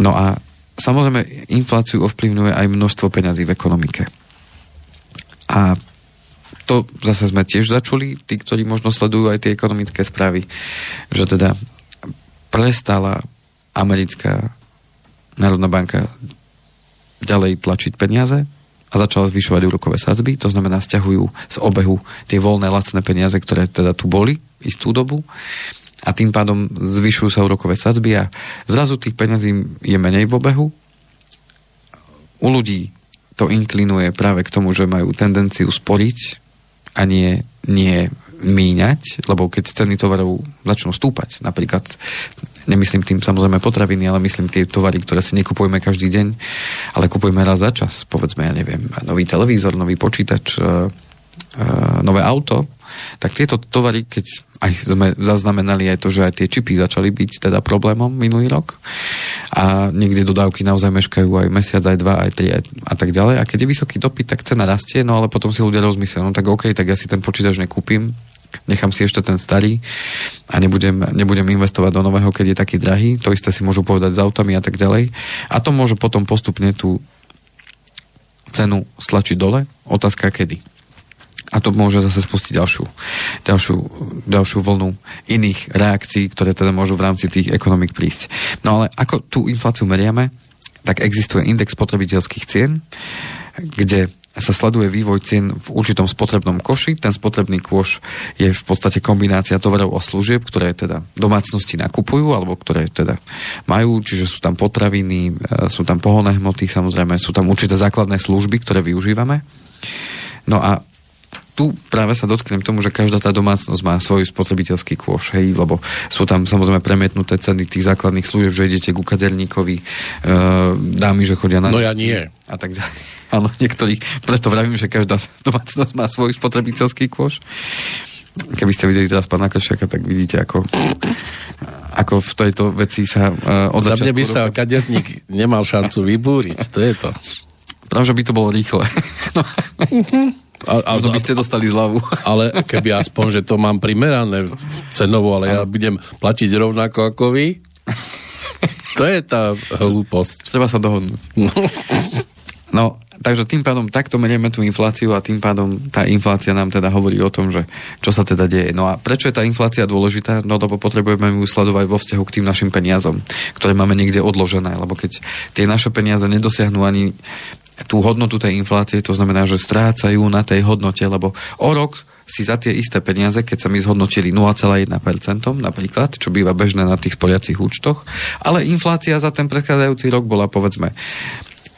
No a samozrejme infláciu ovplyvňuje aj množstvo peňazí v ekonomike. A to zase sme tiež začuli, tí, ktorí možno sledujú aj tie ekonomické správy, že teda prestala americká národná banka ďalej tlačiť peniaze, a začala zvyšovať úrokové sadzby, to znamená stiahujú z obehu tie voľné lacné peniaze, ktoré teda tu boli istú dobu a tým pádom zvyšujú sa úrokové sadzby a zrazu tých peniazí je menej v obehu. U ľudí to inklinuje práve k tomu, že majú tendenciu sporiť a nie, nie míňať, lebo keď ceny tovarov začnú stúpať, napríklad nemyslím tým samozrejme potraviny, ale myslím tie tovary, ktoré si nekupujeme každý deň, ale kupujeme raz za čas, povedzme, ja neviem, nový televízor, nový počítač, uh, nové auto, tak tieto tovary, keď aj sme zaznamenali aj to, že aj tie čipy začali byť teda problémom minulý rok a niekde dodávky naozaj meškajú aj mesiac, aj dva, aj tri aj, a tak ďalej. A keď je vysoký dopyt, tak cena rastie, no ale potom si ľudia rozmyslia, no tak OK, tak ja si ten počítač nekúpim, nechám si ešte ten starý a nebudem, nebudem investovať do nového, keď je taký drahý. To isté si môžu povedať s autami a tak ďalej. A to môže potom postupne tú cenu stlačiť dole. Otázka kedy. A to môže zase spustiť ďalšiu, ďalšiu, ďalšiu vlnu iných reakcií, ktoré teda môžu v rámci tých ekonomik prísť. No ale ako tú infláciu meriame, tak existuje index spotrebiteľských cien, kde sa sleduje vývoj cien v určitom spotrebnom koši. Ten spotrebný kôš je v podstate kombinácia tovarov a služieb, ktoré teda domácnosti nakupujú, alebo ktoré teda majú, čiže sú tam potraviny, e, sú tam pohonné hmoty, samozrejme sú tam určité základné služby, ktoré využívame. No a tu práve sa dotknem tomu, že každá tá domácnosť má svoj spotrebiteľský kôš, hej, lebo sú tam samozrejme premietnuté ceny tých základných služieb, že idete ku kaderníkovi, e, dámy, že chodia na... No ja nie. A tak ďalej. Áno, niektorí, preto vravím, že každá domácnosť má svoj spotrebiteľský kôš. Keby ste videli teraz pána Kršiaka, tak vidíte, ako, ako v tejto veci sa uh, od Za mňa by sa kaderník nemal šancu vybúriť, to je to. Pravda, že by to bolo rýchle. No. A, a, by ste dostali zľavu. Ale keby aspoň, že to mám primerané cenovo, ale ja budem platiť rovnako ako vy, to je tá hlúposť. Treba sa dohodnúť. No. no, takže tým pádom takto merieme tú infláciu a tým pádom tá inflácia nám teda hovorí o tom, že čo sa teda deje. No a prečo je tá inflácia dôležitá? No lebo potrebujeme ju sledovať vo vzťahu k tým našim peniazom, ktoré máme niekde odložené, lebo keď tie naše peniaze nedosiahnu ani tú hodnotu tej inflácie, to znamená, že strácajú na tej hodnote, lebo o rok si za tie isté peniaze, keď sa mi zhodnotili 0,1% napríklad, čo býva bežné na tých spoliacich účtoch, ale inflácia za ten predchádzajúci rok bola povedzme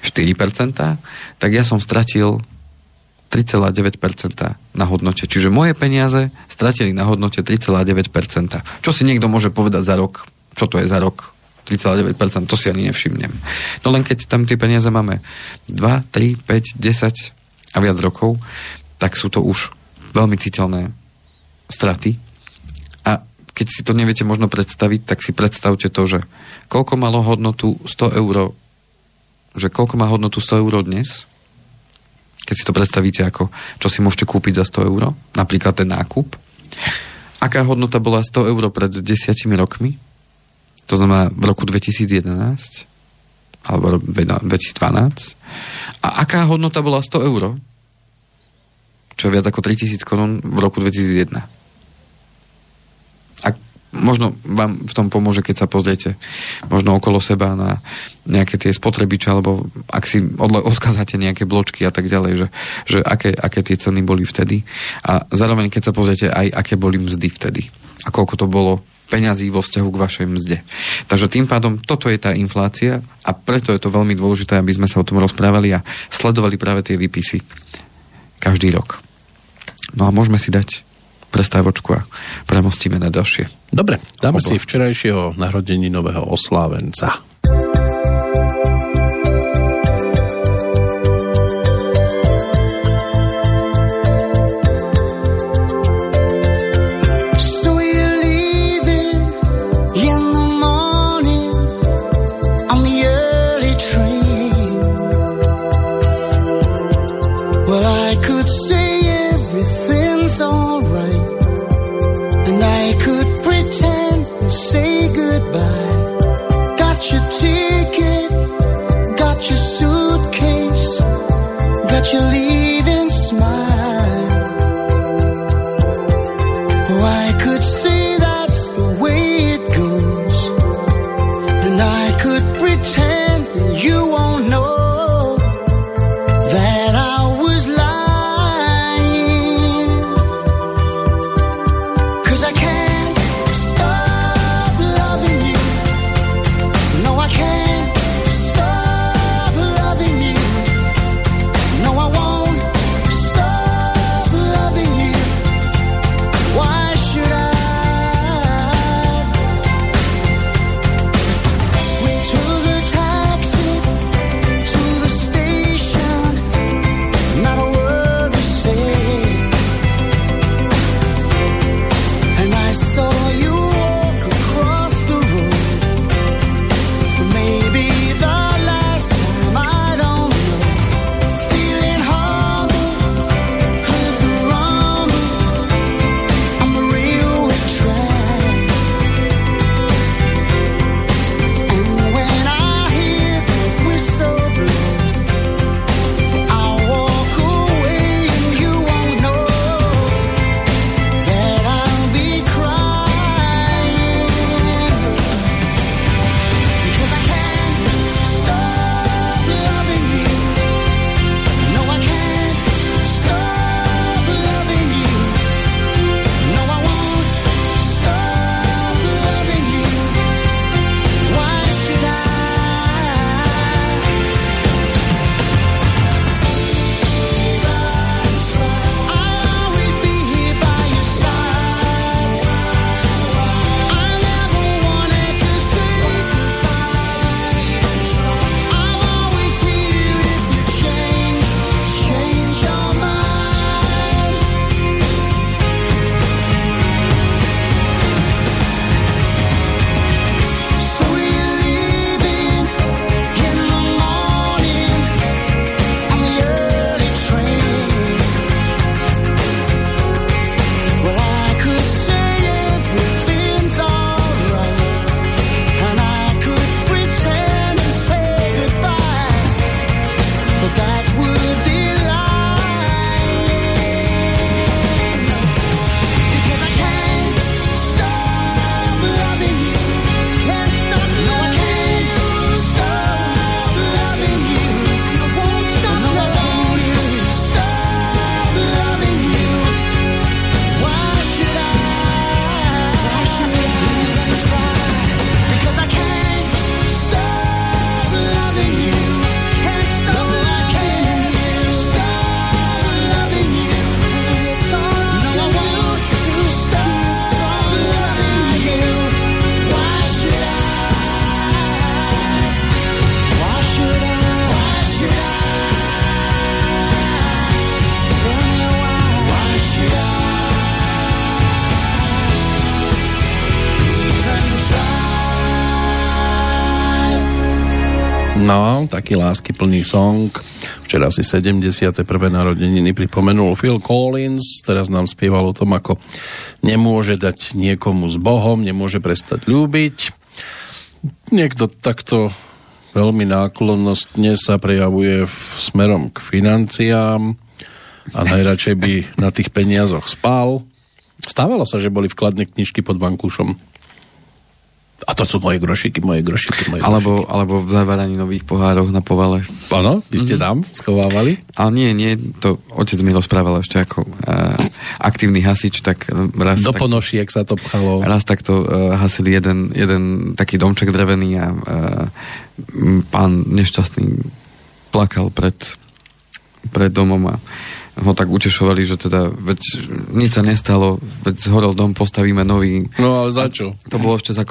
4%, tak ja som stratil 3,9% na hodnote. Čiže moje peniaze stratili na hodnote 3,9%. Čo si niekto môže povedať za rok? Čo to je za rok? 3,9%, to si ani nevšimnem. No len keď tam tie peniaze máme 2, 3, 5, 10 a viac rokov, tak sú to už veľmi citeľné straty. A keď si to neviete možno predstaviť, tak si predstavte to, že koľko malo hodnotu 100 eur, že koľko má hodnotu 100 eur dnes, keď si to predstavíte ako, čo si môžete kúpiť za 100 eur, napríklad ten nákup, aká hodnota bola 100 eur pred desiatimi rokmi, to znamená v roku 2011 alebo 2012 a aká hodnota bola 100 eur, čo je viac ako 3000 korún v roku 2001 možno vám v tom pomôže, keď sa pozriete možno okolo seba na nejaké tie spotrebiče, alebo ak si odkazáte nejaké bločky a tak ďalej, že, že aké, aké tie ceny boli vtedy. A zároveň keď sa pozriete aj aké boli mzdy vtedy. A koľko to bolo peňazí vo vzťahu k vašej mzde. Takže tým pádom toto je tá inflácia a preto je to veľmi dôležité, aby sme sa o tom rozprávali a sledovali práve tie výpisy každý rok. No a môžeme si dať prestávočku a premostíme na ďalšie. Dobre, dáme Obla. si včerajšieho nového oslávenca. could say everything's alright, and I could pretend and say goodbye. Plný song. Včera si 71. narodeniny pripomenul Phil Collins, teraz nám spieval o tom, ako nemôže dať niekomu s Bohom, nemôže prestať ľúbiť. Niekto takto veľmi náklonnostne sa prejavuje smerom k financiám a najradšej by na tých peniazoch spal. Stávalo sa, že boli vkladné knižky pod bankúšom a to sú moje grošiky, moje grošiky, moje alebo, grošiky. Alebo v zavaraní nových pohároch na povale. Áno, vy ste mm-hmm. tam schovávali? Ale nie, nie, to otec mi rozprával ešte ako uh, aktívny hasič, tak raz... Do tak, ponošiek sa to pchalo. Raz takto uh, hasili jeden, jeden taký domček drevený a uh, pán nešťastný plakal pred, pred domom a ho tak utešovali, že teda veď nič sa nestalo, veď zhorel dom, postavíme nový. No ale za čo? To bolo ešte za,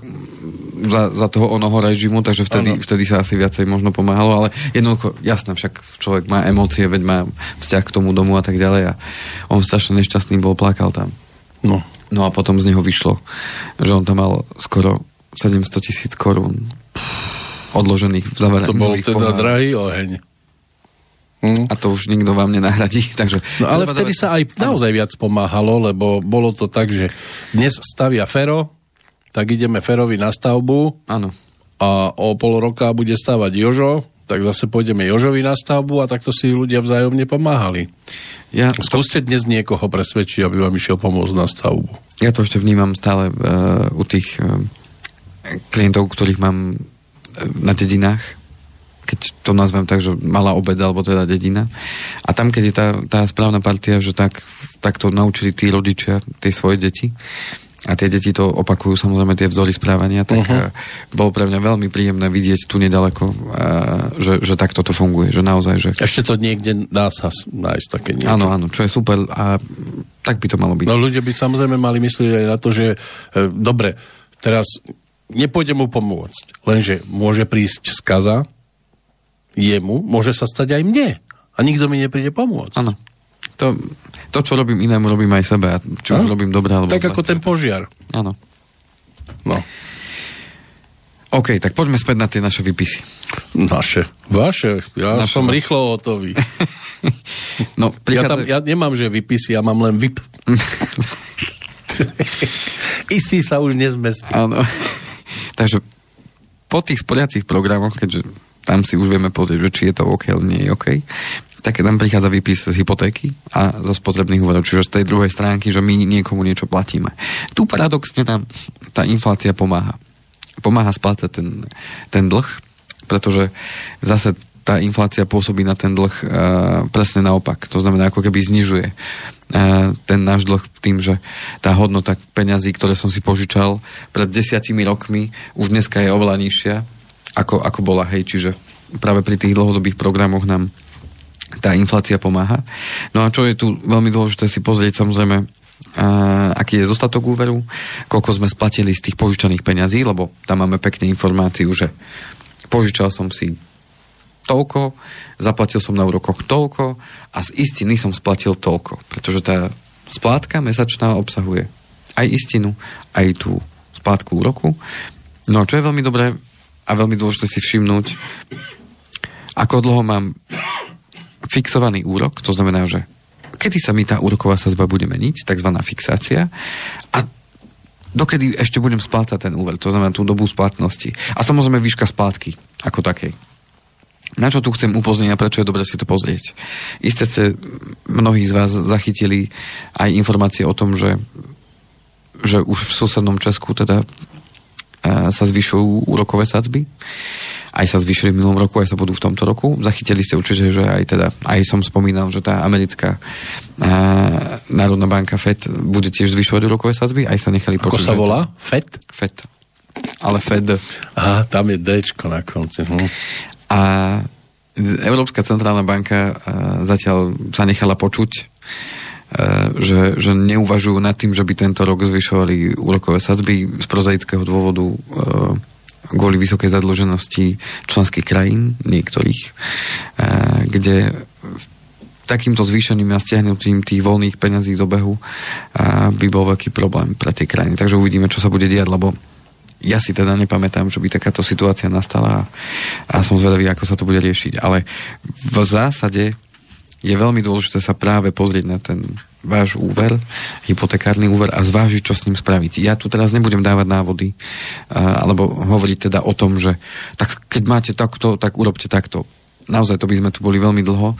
za, za toho onoho režimu, takže vtedy, vtedy sa asi viacej možno pomáhalo, ale jednoducho, jasné, však človek má emócie, veď má vzťah k tomu domu a tak ďalej a on strašne nešťastný bol, plakal tam. No. No a potom z neho vyšlo, že on tam mal skoro 700 tisíc korún odložených v To bol teda drahý oheň. Mm. A to už nikto vám nenahradí. Takže no ale vtedy sa aj naozaj viac pomáhalo, lebo bolo to tak, že dnes stavia Fero, tak ideme Ferovi na stavbu. Áno. A o pol roka bude stavať Jožo, tak zase pôjdeme Jožovi na stavbu a takto si ľudia vzájomne pomáhali. Ja Skúste dnes niekoho presvedčiť, aby vám išiel pomôcť na stavbu. Ja to ešte vnímam stále uh, u tých uh, klientov, ktorých mám uh, na dedinách, keď to nazvem tak, že malá obeda, alebo teda dedina. A tam, keď je tá, tá správna partia, že tak, tak to naučili tí rodičia, tie svoje deti, a tie deti to opakujú samozrejme tie vzory správania, tak uh-huh. bolo pre mňa veľmi príjemné vidieť tu nedaleko, a, že, že takto to funguje, že naozaj, že... Ešte to niekde dá sa nájsť také niečo. Áno, áno, čo je super a tak by to malo byť. No ľudia by samozrejme mali myslieť aj na to, že e, dobre, teraz nepôjde mu pomôcť, lenže môže prísť skaza, jemu, môže sa stať aj mne. A nikto mi nepríde pomôcť. Áno. To, to, čo robím inému, robím aj sebe. A či už robím dobré, alebo Tak zle. ako ten požiar. Áno. No. OK, tak poďme späť na tie naše vypisy. Naše. Vaše. Ja naše som rýchlo hotový. no, prichádza... ja, tam, ja nemám, že vypisy, ja mám len vyp. Isi sa už nezmestí. Áno. Takže po tých sporiacich programoch, keďže tam si už vieme pozrieť, že či je to OK, alebo nie je OK, tak tam prichádza výpis z hypotéky a zo spotrebných úverov, čiže z tej druhej stránky, že my niekomu niečo platíme. Tu paradoxne nám tá inflácia pomáha. Pomáha splácať ten, ten dlh, pretože zase tá inflácia pôsobí na ten dlh uh, presne naopak. To znamená, ako keby znižuje uh, ten náš dlh tým, že tá hodnota peňazí, ktoré som si požičal pred desiatimi rokmi, už dneska je oveľa nižšia ako, ako bola, hej, čiže práve pri tých dlhodobých programoch nám tá inflácia pomáha. No a čo je tu veľmi dôležité si pozrieť samozrejme, a, aký je zostatok úveru, koľko sme splatili z tých požičaných peňazí, lebo tam máme pekne informáciu, že požičal som si toľko, zaplatil som na úrokoch toľko a z istiny som splatil toľko, pretože tá splátka mesačná obsahuje aj istinu, aj tú splátku úroku. No a čo je veľmi dobré, a veľmi dôležité si všimnúť, ako dlho mám fixovaný úrok, to znamená, že kedy sa mi tá úroková sazba bude meniť, tzv. fixácia, a dokedy ešte budem splácať ten úver, to znamená tú dobu splatnosti. A samozrejme výška splátky ako takej. Na čo tu chcem upozniť a prečo je dobre si to pozrieť? Isté ste mnohí z vás zachytili aj informácie o tom, že, že už v susednom Česku teda sa zvyšujú úrokové sadzby. Aj sa zvyšili v minulom roku, aj sa budú v tomto roku. Zachytili ste určite, že aj teda, aj som spomínal, že tá americká a, Národná banka FED bude tiež zvyšovať úrokové sadzby, aj sa nechali počuť. Ako sa volá? FED? FED. Ale FED. Aha, tam je Dčko na konci. Hm. A Európska centrálna banka zatiaľ sa nechala počuť že, že neuvažujú nad tým, že by tento rok zvyšovali úrokové sadzby z prozaického dôvodu eh, kvôli vysokej zadlženosti členských krajín, niektorých, eh, kde takýmto zvýšením a stiahnutím tých voľných peňazí z obehu by bol veľký problém pre tie krajiny. Takže uvidíme, čo sa bude diať, lebo ja si teda nepamätám, že by takáto situácia nastala a som zvedavý, ako sa to bude riešiť. Ale v zásade je veľmi dôležité sa práve pozrieť na ten váš úver, hypotekárny úver a zvážiť, čo s ním spraviť. Ja tu teraz nebudem dávať návody, alebo hovoriť teda o tom, že tak keď máte takto, tak urobte takto. Naozaj to by sme tu boli veľmi dlho.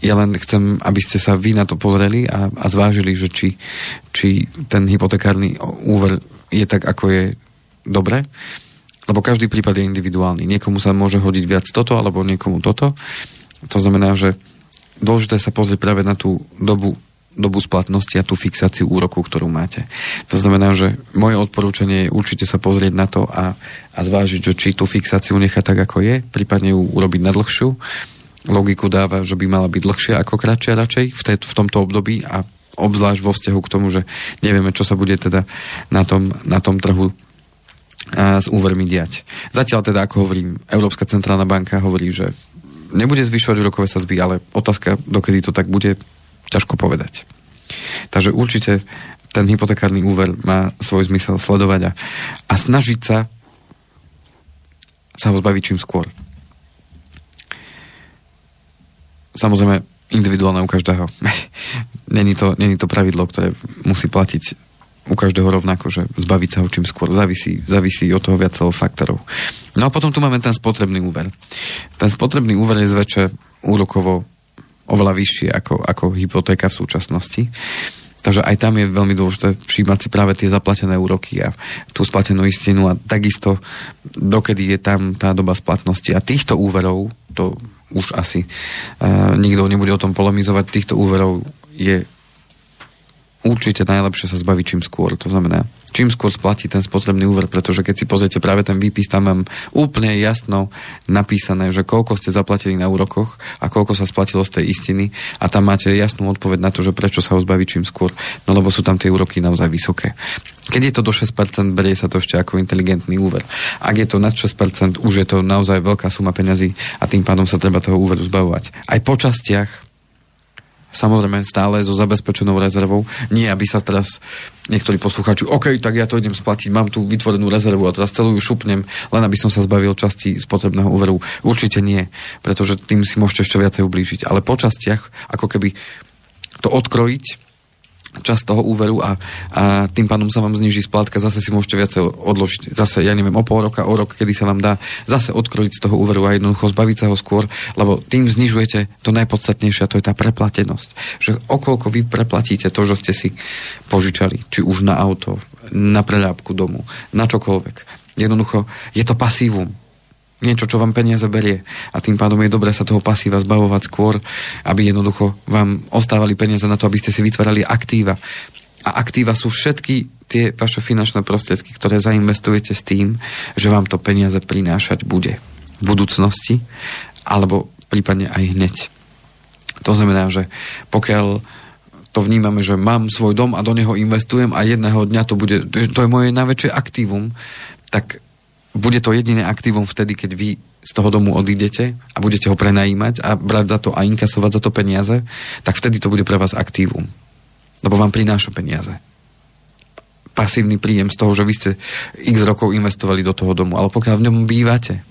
Ja len chcem, aby ste sa vy na to pozreli a, a zvážili, že či, či ten hypotekárny úver je tak, ako je dobre. Lebo každý prípad je individuálny. Niekomu sa môže hodiť viac toto, alebo niekomu toto. To znamená, že dôležité sa pozrieť práve na tú dobu dobu splatnosti a tú fixáciu úroku, ktorú máte. To znamená, že moje odporúčanie je určite sa pozrieť na to a, a zvážiť, že či tú fixáciu nechať tak, ako je, prípadne ju urobiť na dlhšiu. Logiku dáva, že by mala byť dlhšia ako kratšia radšej v, tej, v tomto období a obzvlášť vo vzťahu k tomu, že nevieme, čo sa bude teda na tom, na tom trhu a s úvermi diať. Zatiaľ teda, ako hovorím, Európska centrálna banka hovorí, že nebude zvyšovať úrokové sazby, ale otázka, dokedy to tak bude, ťažko povedať. Takže určite ten hypotekárny úver má svoj zmysel sledovať a, a snažiť sa sa ho zbaviť čím skôr. Samozrejme, individuálne u každého. není, to, není to pravidlo, ktoré musí platiť u každého rovnako, že zbaviť sa ho čím skôr. Závisí, závisí od toho viacero faktorov. No a potom tu máme ten spotrebný úver. Ten spotrebný úver je zväčša úrokovo oveľa vyššie ako, ako hypotéka v súčasnosti. Takže aj tam je veľmi dôležité všímať si práve tie zaplatené úroky a tú splatenú istinu a takisto dokedy je tam tá doba splatnosti. A týchto úverov, to už asi uh, nikto nebude o tom polemizovať, týchto úverov je určite najlepšie sa zbaviť čím skôr. To znamená, čím skôr splatí ten spotrebný úver, pretože keď si pozriete práve ten výpis, tam mám úplne jasno napísané, že koľko ste zaplatili na úrokoch a koľko sa splatilo z tej istiny a tam máte jasnú odpoveď na to, že prečo sa ho zbaviť čím skôr, no lebo sú tam tie úroky naozaj vysoké. Keď je to do 6%, berie sa to ešte ako inteligentný úver. Ak je to nad 6%, už je to naozaj veľká suma peňazí a tým pádom sa treba toho úveru zbavovať. Aj po častiach samozrejme stále so zabezpečenou rezervou. Nie, aby sa teraz niektorí poslucháči, OK, tak ja to idem splatiť, mám tu vytvorenú rezervu a teraz celú ju šupnem, len aby som sa zbavil časti spotrebného úveru. Určite nie, pretože tým si môžete ešte viacej ublížiť. Ale po častiach, ako keby to odkrojiť čas toho úveru a, a tým pádom sa vám zniží splátka, zase si môžete viacej odložiť. Zase, ja neviem, o pol roka, o rok, kedy sa vám dá zase odkrojiť z toho úveru a jednoducho zbaviť sa ho skôr, lebo tým znižujete to najpodstatnejšie a to je tá preplatenosť. Že okolko vy preplatíte to, že ste si požičali, či už na auto, na preľápku domu, na čokoľvek. Jednoducho, je to pasívum niečo, čo vám peniaze berie. A tým pádom je dobré sa toho pasíva zbavovať skôr, aby jednoducho vám ostávali peniaze na to, aby ste si vytvárali aktíva. A aktíva sú všetky tie vaše finančné prostriedky, ktoré zainvestujete s tým, že vám to peniaze prinášať bude v budúcnosti, alebo prípadne aj hneď. To znamená, že pokiaľ to vnímame, že mám svoj dom a do neho investujem a jedného dňa to bude, to je moje najväčšie aktívum, tak bude to jediné aktívum vtedy, keď vy z toho domu odídete a budete ho prenajímať a brať za to a inkasovať za to peniaze, tak vtedy to bude pre vás aktívum. Lebo vám prináša peniaze. Pasívny príjem z toho, že vy ste x rokov investovali do toho domu. Ale pokiaľ v ňom bývate,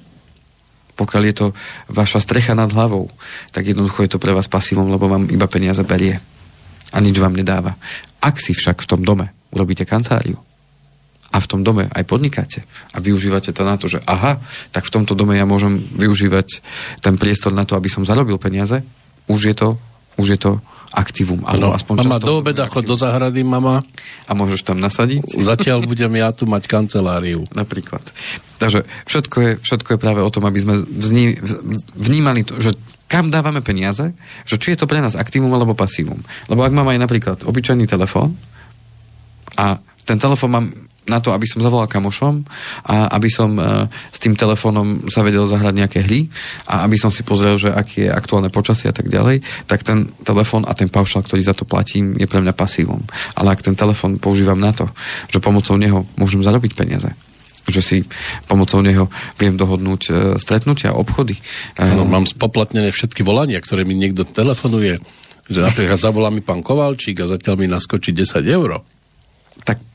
pokiaľ je to vaša strecha nad hlavou, tak jednoducho je to pre vás pasívom, lebo vám iba peniaze berie. A nič vám nedáva. Ak si však v tom dome urobíte kanceláriu, a v tom dome aj podnikáte a využívate to na to, že aha, tak v tomto dome ja môžem využívať ten priestor na to, aby som zarobil peniaze, už je to, už je to aktívum. Ano, aspoň mama, do obeda chod do zahrady, mama. A môžeš tam nasadiť. Zatiaľ budem ja tu mať kanceláriu. Napríklad. Takže všetko je, všetko je práve o tom, aby sme vzni, vnímali to, že kam dávame peniaze, že či je to pre nás aktívum alebo pasívum. Lebo ak mám aj napríklad obyčajný telefón a ten telefón mám na to, aby som zavolal kamošom a aby som uh, s tým telefónom sa vedel zahrať nejaké hry a aby som si pozrel, že aký je aktuálne počasie a tak ďalej, tak ten telefón a ten paušal, ktorý za to platím, je pre mňa pasívom. Ale ak ten telefón používam na to, že pomocou neho môžem zarobiť peniaze, že si pomocou neho viem dohodnúť uh, stretnutia, obchody. Ano, mám spoplatnené všetky volania, ktoré mi niekto telefonuje. Že napríklad zavolá mi pán Kovalčík a zatiaľ mi naskočí 10 eur.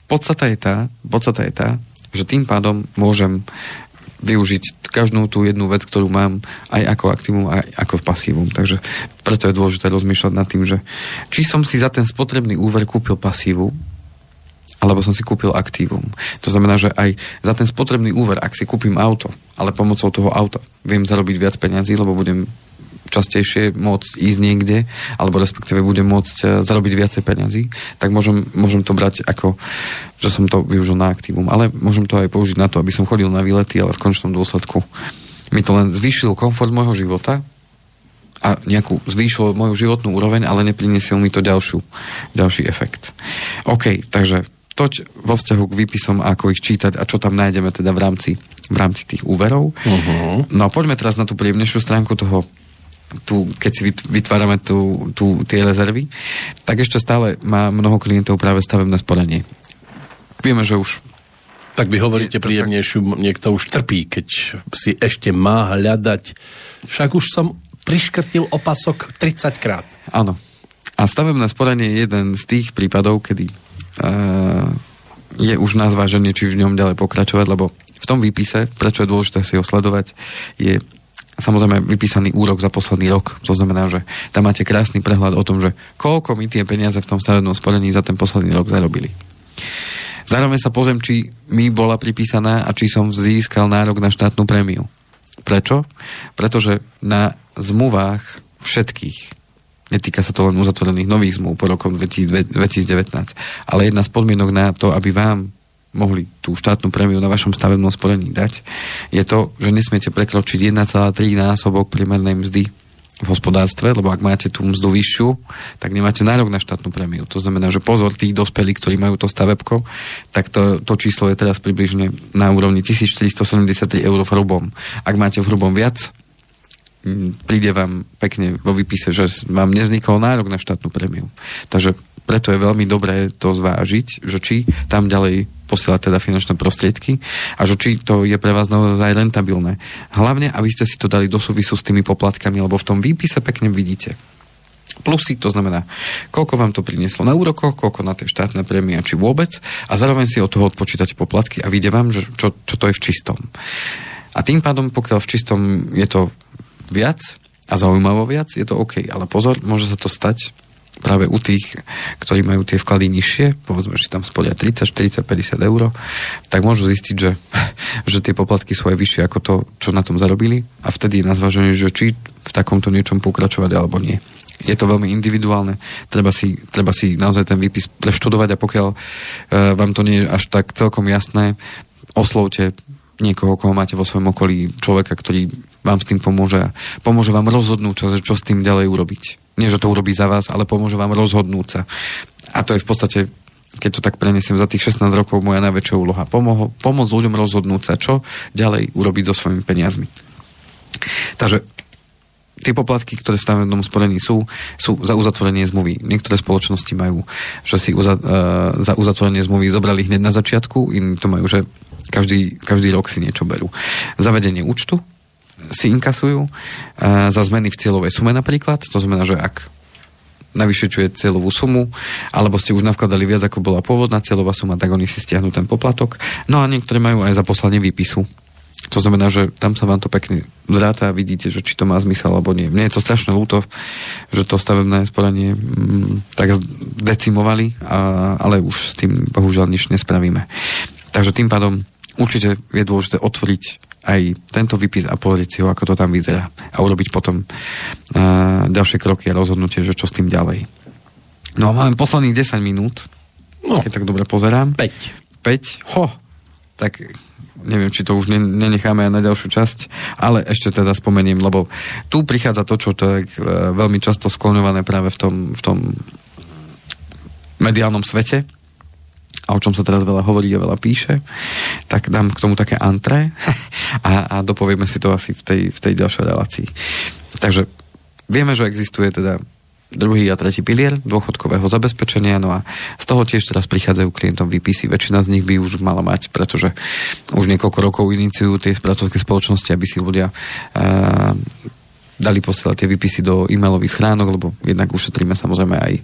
Podstata je tá, podstata je tá, že tým pádom môžem využiť každú tú jednu vec, ktorú mám aj ako aktívum, aj ako pasívum. Takže preto je dôležité rozmýšľať nad tým, že či som si za ten spotrebný úver kúpil pasívu, alebo som si kúpil aktívum. To znamená, že aj za ten spotrebný úver, ak si kúpim auto, ale pomocou toho auta viem zarobiť viac peňazí, lebo budem častejšie môcť ísť niekde, alebo respektíve budem môcť e, zarobiť viacej peňazí, tak môžem, môžem to brať ako, že som to využil na aktívum. Ale môžem to aj použiť na to, aby som chodil na výlety, ale v končnom dôsledku mi to len zvýšil komfort môjho života a nejakú zvýšil moju životnú úroveň, ale nepriniesil mi to ďalšiu, ďalší efekt. OK, takže toť vo vzťahu k výpisom, ako ich čítať a čo tam nájdeme teda v rámci, v rámci tých úverov. Uh-huh. No a poďme teraz na tú príjemnejšiu stránku toho tu, keď si vytvárame tu, tu, tie rezervy, tak ešte stále má mnoho klientov práve stavebné sporenie. Vieme, že už tak vy hovoríte príjemnejšiu, niekto už trpí, keď si ešte má hľadať. Však už som priškrtil opasok 30 krát. Áno. A stavebné sporenie je jeden z tých prípadov, kedy uh, je už na zváženie, či v ňom ďalej pokračovať, lebo v tom výpise, prečo je dôležité si ho sledovať, je samozrejme vypísaný úrok za posledný rok. To znamená, že tam máte krásny prehľad o tom, že koľko mi tie peniaze v tom stavebnom sporení za ten posledný rok zarobili. Zároveň sa pozriem, či mi bola pripísaná a či som získal nárok na štátnu prémiu. Prečo? Pretože na zmluvách všetkých netýka sa to len uzatvorených nových zmluv po rokom 2019, ale jedna z podmienok na to, aby vám mohli tú štátnu prémiu na vašom stavebnom sporení dať, je to, že nesmiete prekročiť 1,3 násobok priemernej mzdy v hospodárstve, lebo ak máte tú mzdu vyššiu, tak nemáte nárok na štátnu prémiu. To znamená, že pozor tých dospelí, ktorí majú to stavebko, tak to, to číslo je teraz približne na úrovni 1473 eur v hrubom. Ak máte v hrubom viac, príde vám pekne vo výpise, že vám nevznikol nárok na štátnu prémiu. Takže preto je veľmi dobré to zvážiť, že či tam ďalej posielať teda finančné prostriedky a že či to je pre vás naozaj rentabilné. Hlavne, aby ste si to dali do súvisu s tými poplatkami, lebo v tom výpise pekne vidíte. Plusy, to znamená, koľko vám to prinieslo na úrokoch, koľko na tej štátne prémie, či vôbec, a zároveň si od toho odpočítate poplatky a vidie vám, že čo, čo to je v čistom. A tým pádom, pokiaľ v čistom je to viac a zaujímavo viac, je to OK. Ale pozor, môže sa to stať práve u tých, ktorí majú tie vklady nižšie, povedzme, že tam spolia 30, 40, 50 eur, tak môžu zistiť, že, že tie poplatky sú aj vyššie ako to, čo na tom zarobili a vtedy je na zváženie, že či v takomto niečom pokračovať alebo nie. Je to veľmi individuálne, treba si, treba si naozaj ten výpis preštudovať a pokiaľ e, vám to nie je až tak celkom jasné, oslovte niekoho, koho máte vo svojom okolí, človeka, ktorý vám s tým pomôže. Pomôže vám rozhodnúť, čo, čo s tým ďalej urobiť nie, že to urobí za vás, ale pomôže vám rozhodnúť sa. A to je v podstate keď to tak prenesiem, za tých 16 rokov moja najväčšia úloha. Pomoho, pomôcť ľuďom rozhodnúť sa, čo ďalej urobiť so svojimi peniazmi. Takže tie poplatky, ktoré v stavebnom sporení sú, sú za uzatvorenie zmluvy. Niektoré spoločnosti majú, že si uza, uh, za uzatvorenie zmluvy zobrali hneď na začiatku, iní to majú, že každý, každý rok si niečo berú. Zavedenie účtu, si inkasujú e, za zmeny v cieľovej sume napríklad. To znamená, že ak navyšečuje cieľovú sumu, alebo ste už navkladali viac, ako bola pôvodná cieľová suma, tak oni si stiahnu ten poplatok. No a niektoré majú aj za poslanie výpisu. To znamená, že tam sa vám to pekne zráta a vidíte, že či to má zmysel alebo nie. Mne je to strašne ľúto, že to stavebné sporanie mm, tak decimovali, a, ale už s tým bohužiaľ nič nespravíme. Takže tým pádom určite je dôležité otvoriť aj tento výpis a pozrieť si ho, ako to tam vyzerá. A urobiť potom uh, ďalšie kroky a rozhodnutie, že čo s tým ďalej. No a máme posledných 10 minút, no. keď tak dobre pozerám. 5. 5, ho, tak neviem, či to už nenecháme aj na ďalšiu časť, ale ešte teda spomeniem, lebo tu prichádza to, čo to je veľmi často skloňované práve v tom, v tom mediálnom svete, a o čom sa teraz veľa hovorí a veľa píše, tak dám k tomu také antre a, a dopovieme si to asi v tej, v tej ďalšej relácii. Takže vieme, že existuje teda druhý a tretí pilier dôchodkového zabezpečenia, no a z toho tiež teraz prichádzajú klientom výpisy. Väčšina z nich by už mala mať, pretože už niekoľko rokov iniciujú tie spracovské spoločnosti, aby si ľudia uh, dali posielať tie výpisy do e-mailových schránok, lebo jednak ušetríme samozrejme aj,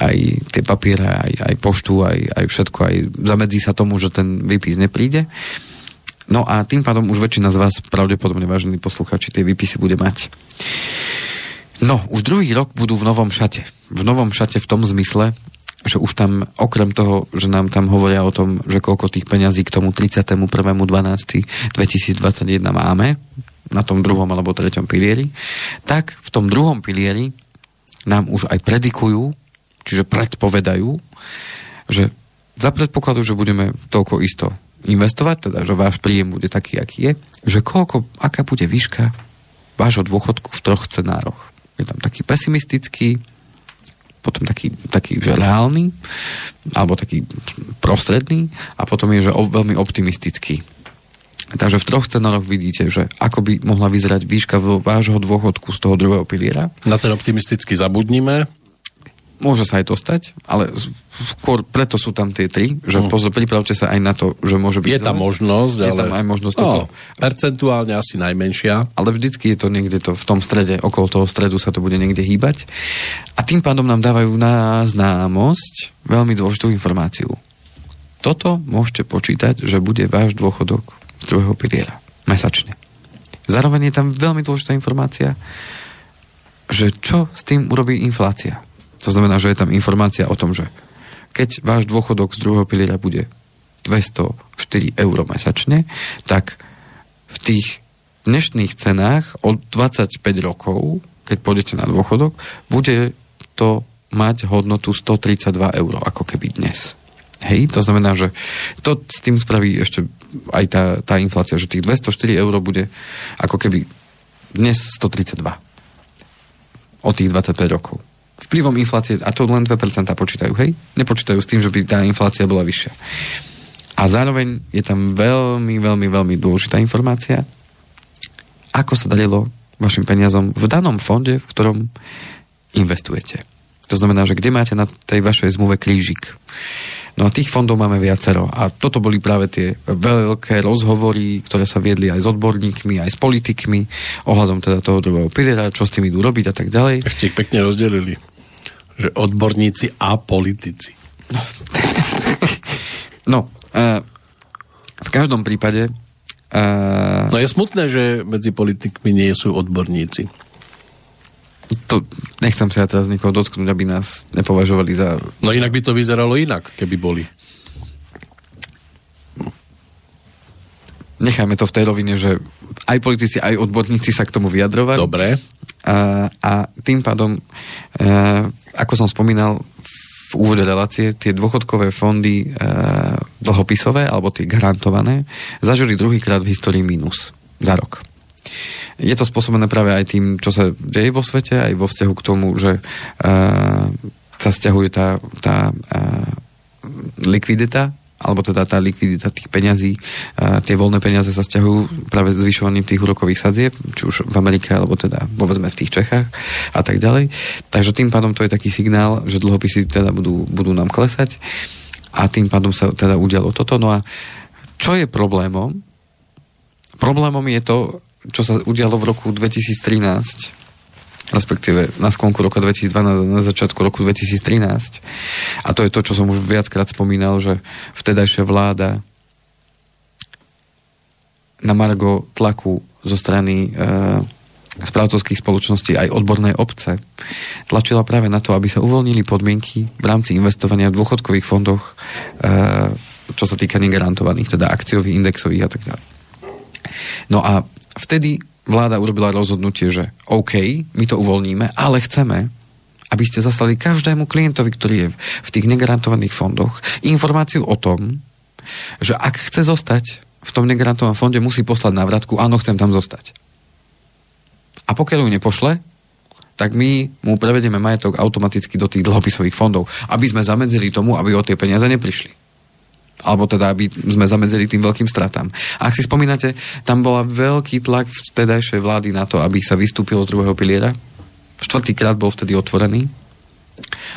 aj tie papiere, aj, aj poštu, aj, aj všetko, aj zamedzí sa tomu, že ten výpis nepríde. No a tým pádom už väčšina z vás pravdepodobne, vážení posluchači, tie výpisy bude mať. No, už druhý rok budú v novom šate. V novom šate v tom zmysle, že už tam, okrem toho, že nám tam hovoria o tom, že koľko tých peňazí k tomu 31.12.2021 máme, na tom druhom alebo treťom pilieri, tak v tom druhom pilieri nám už aj predikujú, čiže predpovedajú, že za predpokladu, že budeme toľko isto investovať, teda že váš príjem bude taký, aký je, že koľko, aká bude výška vášho dôchodku v troch scenároch. Je tam taký pesimistický, potom taký, taký že reálny, alebo taký prostredný a potom je, že o, veľmi optimistický. Takže v troch scenároch vidíte, že ako by mohla vyzerať výška vášho dôchodku z toho druhého piliera. Na ten optimistický zabudnime. Môže sa aj to stať, ale skôr preto sú tam tie tri, že hmm. pozor, pripravte sa aj na to, že môže byť... Je tam možnosť, je ale... tam aj možnosť no, toto. Percentuálne asi najmenšia. Ale vždycky je to niekde to v tom strede, okolo toho stredu sa to bude niekde hýbať. A tým pádom nám dávajú na známosť veľmi dôležitú informáciu. Toto môžete počítať, že bude váš dôchodok z druhého piliera. Mesačne. Zároveň je tam veľmi dôležitá informácia, že čo s tým urobí inflácia to znamená, že je tam informácia o tom, že keď váš dôchodok z druhého piliera bude 204 eur mesačne, tak v tých dnešných cenách od 25 rokov, keď pôjdete na dôchodok, bude to mať hodnotu 132 eur, ako keby dnes. Hej, to znamená, že to s tým spraví ešte aj tá, tá inflácia, že tých 204 eur bude ako keby dnes 132 od tých 25 rokov vplyvom inflácie, a to len 2% počítajú, hej? Nepočítajú s tým, že by tá inflácia bola vyššia. A zároveň je tam veľmi, veľmi, veľmi dôležitá informácia, ako sa darilo vašim peniazom v danom fonde, v ktorom investujete. To znamená, že kde máte na tej vašej zmluve krížik. No a tých fondov máme viacero. A toto boli práve tie veľké rozhovory, ktoré sa viedli aj s odborníkmi, aj s politikmi, ohľadom teda toho druhého piliera, čo s tým idú robiť a tak ďalej. Tak ste ich pekne rozdelili. Že odborníci a politici. No, uh, v každom prípade uh, No je smutné, že medzi politikmi nie sú odborníci to nechcem sa ja teraz nikoho dotknúť, aby nás nepovažovali za... No inak by to vyzeralo inak, keby boli. Nechajme to v tej rovine, že aj politici, aj odborníci sa k tomu vyjadrovali. Dobre. A, a tým pádom, a, ako som spomínal v úvode relácie, tie dôchodkové fondy a, dlhopisové, alebo tie garantované, zažili druhýkrát v histórii mínus za rok je to spôsobené práve aj tým, čo sa deje vo svete, aj vo vzťahu k tomu, že uh, sa stiahuje tá, tá uh, likvidita alebo teda tá likvidita tých peňazí, tie voľné peniaze sa stiahujú práve zvyšovaním tých úrokových sadzieb, či už v Amerike, alebo teda povedzme v tých Čechách a tak ďalej. Takže tým pádom to je taký signál, že dlhopisy teda budú, budú nám klesať a tým pádom sa teda udialo toto. No a čo je problémom? Problémom je to, čo sa udialo v roku 2013 respektíve na sklonku roka 2012 na začiatku roku 2013 a to je to, čo som už viackrát spomínal, že vtedajšia vláda na margo tlaku zo strany e, správcovských spoločností aj odbornej obce tlačila práve na to, aby sa uvoľnili podmienky v rámci investovania v dôchodkových fondoch, e, čo sa týka negarantovaných, teda akciových, indexových a tak ďalej. No a vtedy vláda urobila rozhodnutie, že OK, my to uvoľníme, ale chceme, aby ste zaslali každému klientovi, ktorý je v tých negarantovaných fondoch, informáciu o tom, že ak chce zostať v tom negarantovanom fonde, musí poslať návratku, áno, chcem tam zostať. A pokiaľ ju nepošle, tak my mu prevedieme majetok automaticky do tých dlhopisových fondov, aby sme zamedzili tomu, aby o tie peniaze neprišli alebo teda, aby sme zamedzili tým veľkým stratám. Ak si spomínate, tam bola veľký tlak vtedajšej vlády na to, aby sa vystúpilo z druhého piliera. Štvrtýkrát bol vtedy otvorený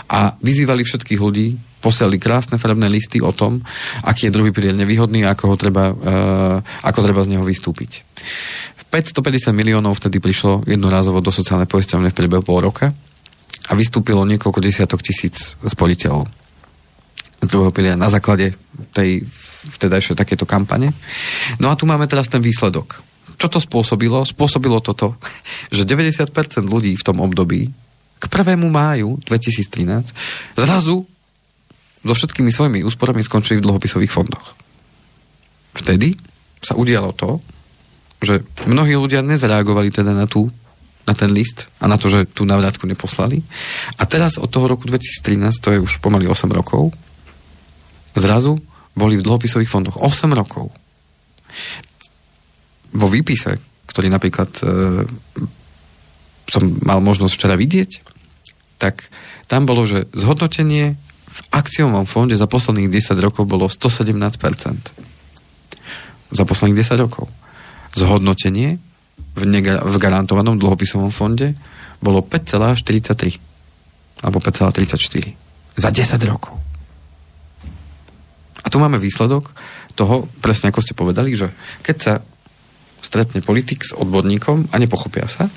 a vyzývali všetkých ľudí, posielali krásne farebné listy o tom, aký je druhý pilier nevýhodný a ako, ho treba, uh, ako treba z neho vystúpiť. 550 miliónov vtedy prišlo jednorázovo do sociálnej poisťovne v priebehu pol roka a vystúpilo niekoľko desiatok tisíc spoliteľov z druhého piliera na základe tej vtedajšej takéto kampane. No a tu máme teraz ten výsledok. Čo to spôsobilo? Spôsobilo toto, že 90% ľudí v tom období k 1. máju 2013 zrazu so všetkými svojimi úsporami skončili v dlhopisových fondoch. Vtedy sa udialo to, že mnohí ľudia nezareagovali teda na, tú, na ten list a na to, že tú navratku neposlali. A teraz od toho roku 2013, to je už pomaly 8 rokov, zrazu boli v dlhopisových fondoch 8 rokov. Vo výpise, ktorý napríklad e, som mal možnosť včera vidieť, tak tam bolo, že zhodnotenie v akciovom fonde za posledných 10 rokov bolo 117%. Za posledných 10 rokov zhodnotenie v, nega- v garantovanom dlhopisovom fonde bolo 5,43 alebo 5,34 za 10 rokov. Tu máme výsledok toho, presne ako ste povedali, že keď sa stretne politik s odborníkom a nepochopia sa,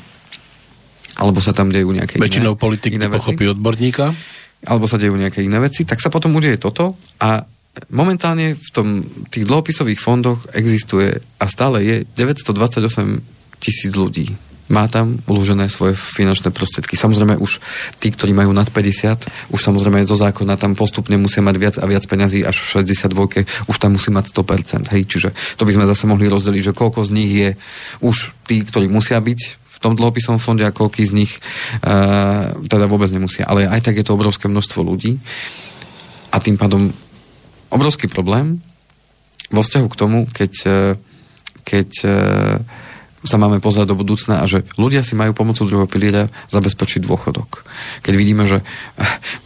alebo sa tam dejú nejaké Väčšinou iné, politik iné pochopí odborníka. Alebo sa dejú nejaké iné veci, tak sa potom udeje toto a momentálne v tom, tých dlhopisových fondoch existuje a stále je 928 tisíc ľudí. Má tam uložené svoje finančné prostriedky. Samozrejme už tí, ktorí majú nad 50, už samozrejme zo zákona tam postupne musia mať viac a viac peňazí až v 62, už tam musí mať 100%. Hej, čiže to by sme zase mohli rozdeliť, že koľko z nich je už tí, ktorí musia byť v tom dlhopisovom fonde a koľko z nich uh, teda vôbec nemusia. Ale aj tak je to obrovské množstvo ľudí a tým pádom obrovský problém vo vzťahu k tomu, keď, e, keď e, sa máme pozrieť do budúcna a že ľudia si majú pomocou druhého piliera zabezpečiť dôchodok. Keď vidíme, že e,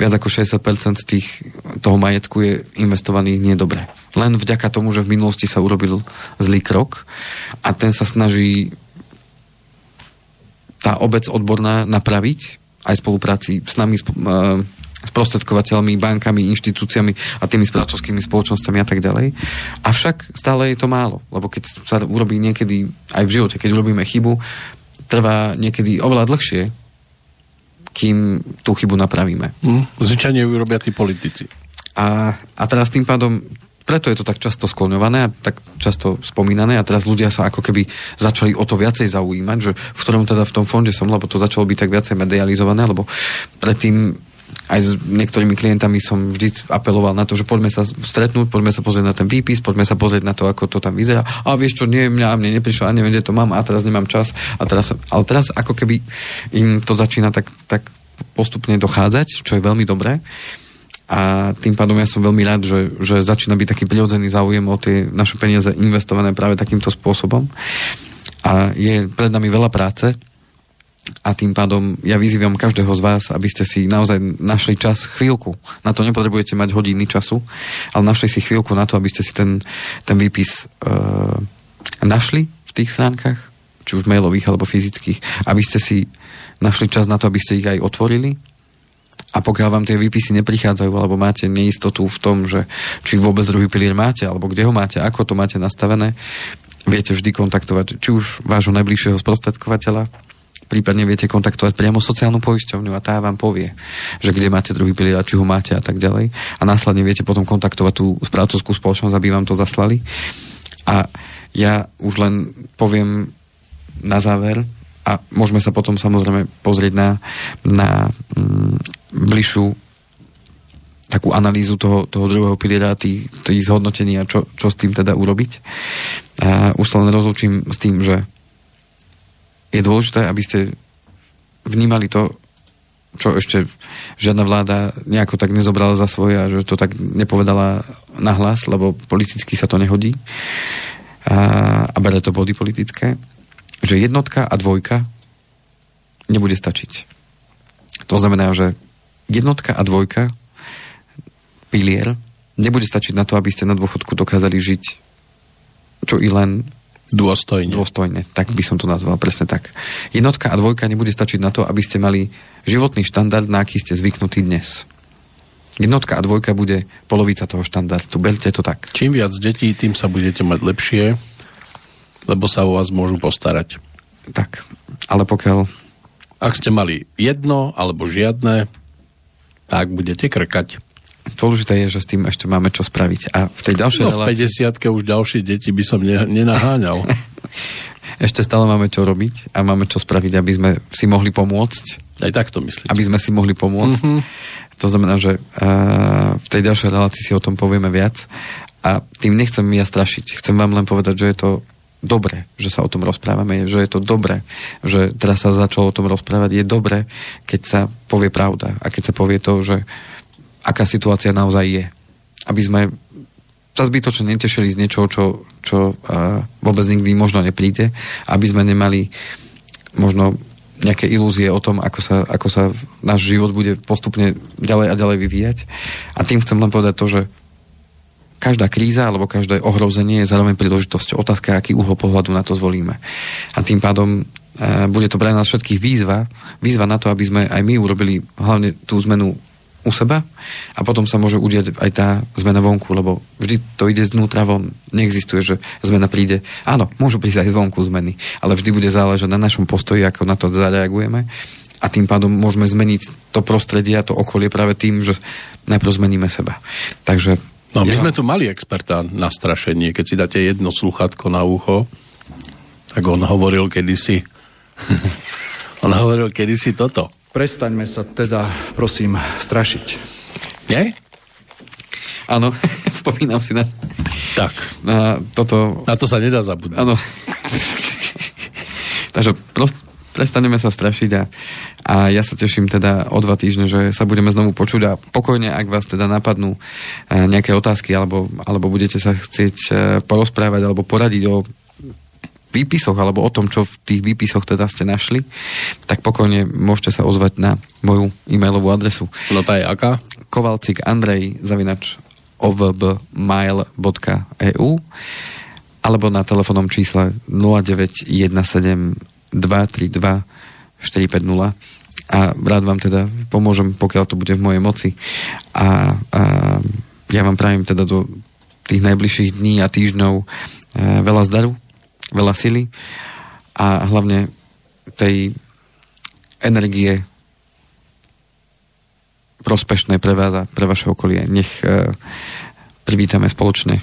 viac ako 60% tých, toho majetku je investovaných nie dobre. Len vďaka tomu, že v minulosti sa urobil zlý krok a ten sa snaží tá obec odborná napraviť aj spolupráci s nami, sprostredkovateľmi, bankami, inštitúciami a tými správcovskými spoločnosťami a tak ďalej. Avšak stále je to málo, lebo keď sa urobí niekedy aj v živote, keď urobíme chybu, trvá niekedy oveľa dlhšie, kým tú chybu napravíme. Mm, zvyčajne ju robia tí politici. A, a teraz tým pádom preto je to tak často skloňované a tak často spomínané a teraz ľudia sa ako keby začali o to viacej zaujímať, že v ktorom teda v tom fonde som, lebo to začalo byť tak viacej medializované, lebo predtým aj s niektorými klientami som vždy apeloval na to, že poďme sa stretnúť, poďme sa pozrieť na ten výpis, poďme sa pozrieť na to, ako to tam vyzerá. A vieš čo, nie, mňa, mne neprišlo, a neviem, kde to mám, a teraz nemám čas. A teraz, ale teraz ako keby im to začína tak, tak postupne dochádzať, čo je veľmi dobré. A tým pádom ja som veľmi rád, že, že začína byť taký prirodzený záujem o tie naše peniaze investované práve takýmto spôsobom. A je pred nami veľa práce, a tým pádom ja vyzývam každého z vás, aby ste si naozaj našli čas, chvíľku. Na to nepotrebujete mať hodiny času, ale našli si chvíľku na to, aby ste si ten, ten výpis uh, našli v tých stránkach, či už mailových alebo fyzických, aby ste si našli čas na to, aby ste ich aj otvorili a pokiaľ vám tie výpisy neprichádzajú, alebo máte neistotu v tom, že či vôbec druhý pilier máte, alebo kde ho máte, ako to máte nastavené, viete vždy kontaktovať či už vášho najbližšieho sprostredkovateľa, prípadne viete kontaktovať priamo sociálnu poisťovňu a tá vám povie, že kde máte druhý pilier či ho máte a tak ďalej. A následne viete potom kontaktovať tú správcovskú spoločnosť, aby vám to zaslali. A ja už len poviem na záver a môžeme sa potom samozrejme pozrieť na, na mm, bližšiu takú analýzu toho, toho druhého piliera, tých, tých zhodnotení a čo, čo s tým teda urobiť. A už sa len rozlučím s tým, že je dôležité, aby ste vnímali to, čo ešte žiadna vláda nejako tak nezobrala za svoje a že to tak nepovedala nahlas, lebo politicky sa to nehodí a, a bere to body politické, že jednotka a dvojka nebude stačiť. To znamená, že jednotka a dvojka, pilier, nebude stačiť na to, aby ste na dôchodku dokázali žiť čo i len Dôstojne. Dôstojne, tak by som to nazval, presne tak. Jednotka a dvojka nebude stačiť na to, aby ste mali životný štandard, na aký ste zvyknutí dnes. Jednotka a dvojka bude polovica toho štandardu. Berte to tak. Čím viac detí, tým sa budete mať lepšie. lebo sa o vás môžu postarať. Tak, ale pokiaľ... Ak ste mali jedno alebo žiadne, tak budete krkať. Dôležité je, že s tým ešte máme čo spraviť. A v tej ďalšej no, v 50 už ďalšie deti by som ne, nenaháňal. ešte stále máme čo robiť a máme čo spraviť, aby sme si mohli pomôcť. Aj tak to myslím. Aby sme si mohli pomôcť. Mm-hmm. To znamená, že uh, v tej ďalšej relácii si o tom povieme viac. A tým nechcem ja strašiť. Chcem vám len povedať, že je to dobre, že sa o tom rozprávame, že je to dobre, že teraz sa začalo o tom rozprávať. Je dobre, keď sa povie pravda a keď sa povie to, že aká situácia naozaj je. Aby sme sa zbytočne netešili z niečoho, čo, čo uh, vôbec nikdy možno nepríde, aby sme nemali možno nejaké ilúzie o tom, ako sa, ako sa náš život bude postupne ďalej a ďalej vyvíjať. A tým chcem len povedať to, že každá kríza alebo každé ohrozenie je zároveň príležitosť. Otázka, aký uhol pohľadu na to zvolíme. A tým pádom e, bude to pre nás všetkých výzva, výzva na to, aby sme aj my urobili hlavne tú zmenu u seba a potom sa môže udiať aj tá zmena vonku, lebo vždy to ide znútra von. Neexistuje, že zmena príde. Áno, môžu prísť aj zvonku zmeny, ale vždy bude záležať na našom postoji, ako na to zareagujeme a tým pádom môžeme zmeniť to prostredie a to okolie práve tým, že najprv zmeníme seba. Takže No my ja. sme tu mali experta na strašenie, keď si dáte jedno sluchátko na ucho, tak on hovoril kedysi on hovoril kedysi toto. Prestaňme sa teda, prosím, strašiť. Nie? Áno, spomínam si na... Tak. Na toto... Na to sa nedá zabudnúť. Áno. Takže prost, prestaneme sa strašiť a a ja sa teším teda o dva týždne, že sa budeme znovu počuť a pokojne, ak vás teda napadnú e, nejaké otázky alebo, alebo budete sa chcieť e, porozprávať alebo poradiť o výpisoch alebo o tom, čo v tých výpisoch teda ste našli, tak pokojne môžete sa ozvať na moju e-mailovú adresu. No tá je aká? Kovalcik Andrej zavinač ovbmail.eu alebo na telefónnom čísle 0917 232 450 a rád vám teda pomôžem, pokiaľ to bude v mojej moci. A, a ja vám prajem teda do tých najbližších dní a týždňov e, veľa zdaru, veľa sily a hlavne tej energie prospešnej pre vás a pre vaše okolie. Nech e, privítame spoločne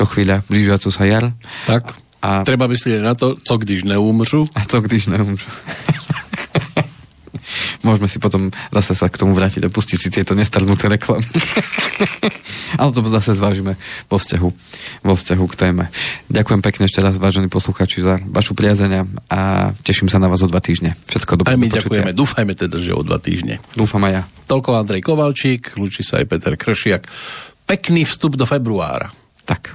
čo chvíľa blížiacu sa jar. Tak. A treba myslieť na to, co když neumřu. A co když neumřu. Môžeme si potom zase sa k tomu vrátiť a pustiť si tieto nestarnúce reklamy. Ale to zase zvážime vo vzťahu, vo vzťahu k téme. Ďakujem pekne ešte raz, vážení posluchači, za vašu priazenia a teším sa na vás o dva týždne. Všetko dobré. Aj my ďakujeme. Dúfajme teda, že o dva týždne. Dúfam aj ja. Toľko Andrej Kovalčík, lúči sa aj Peter Kršiak. Pekný vstup do februára. Tak.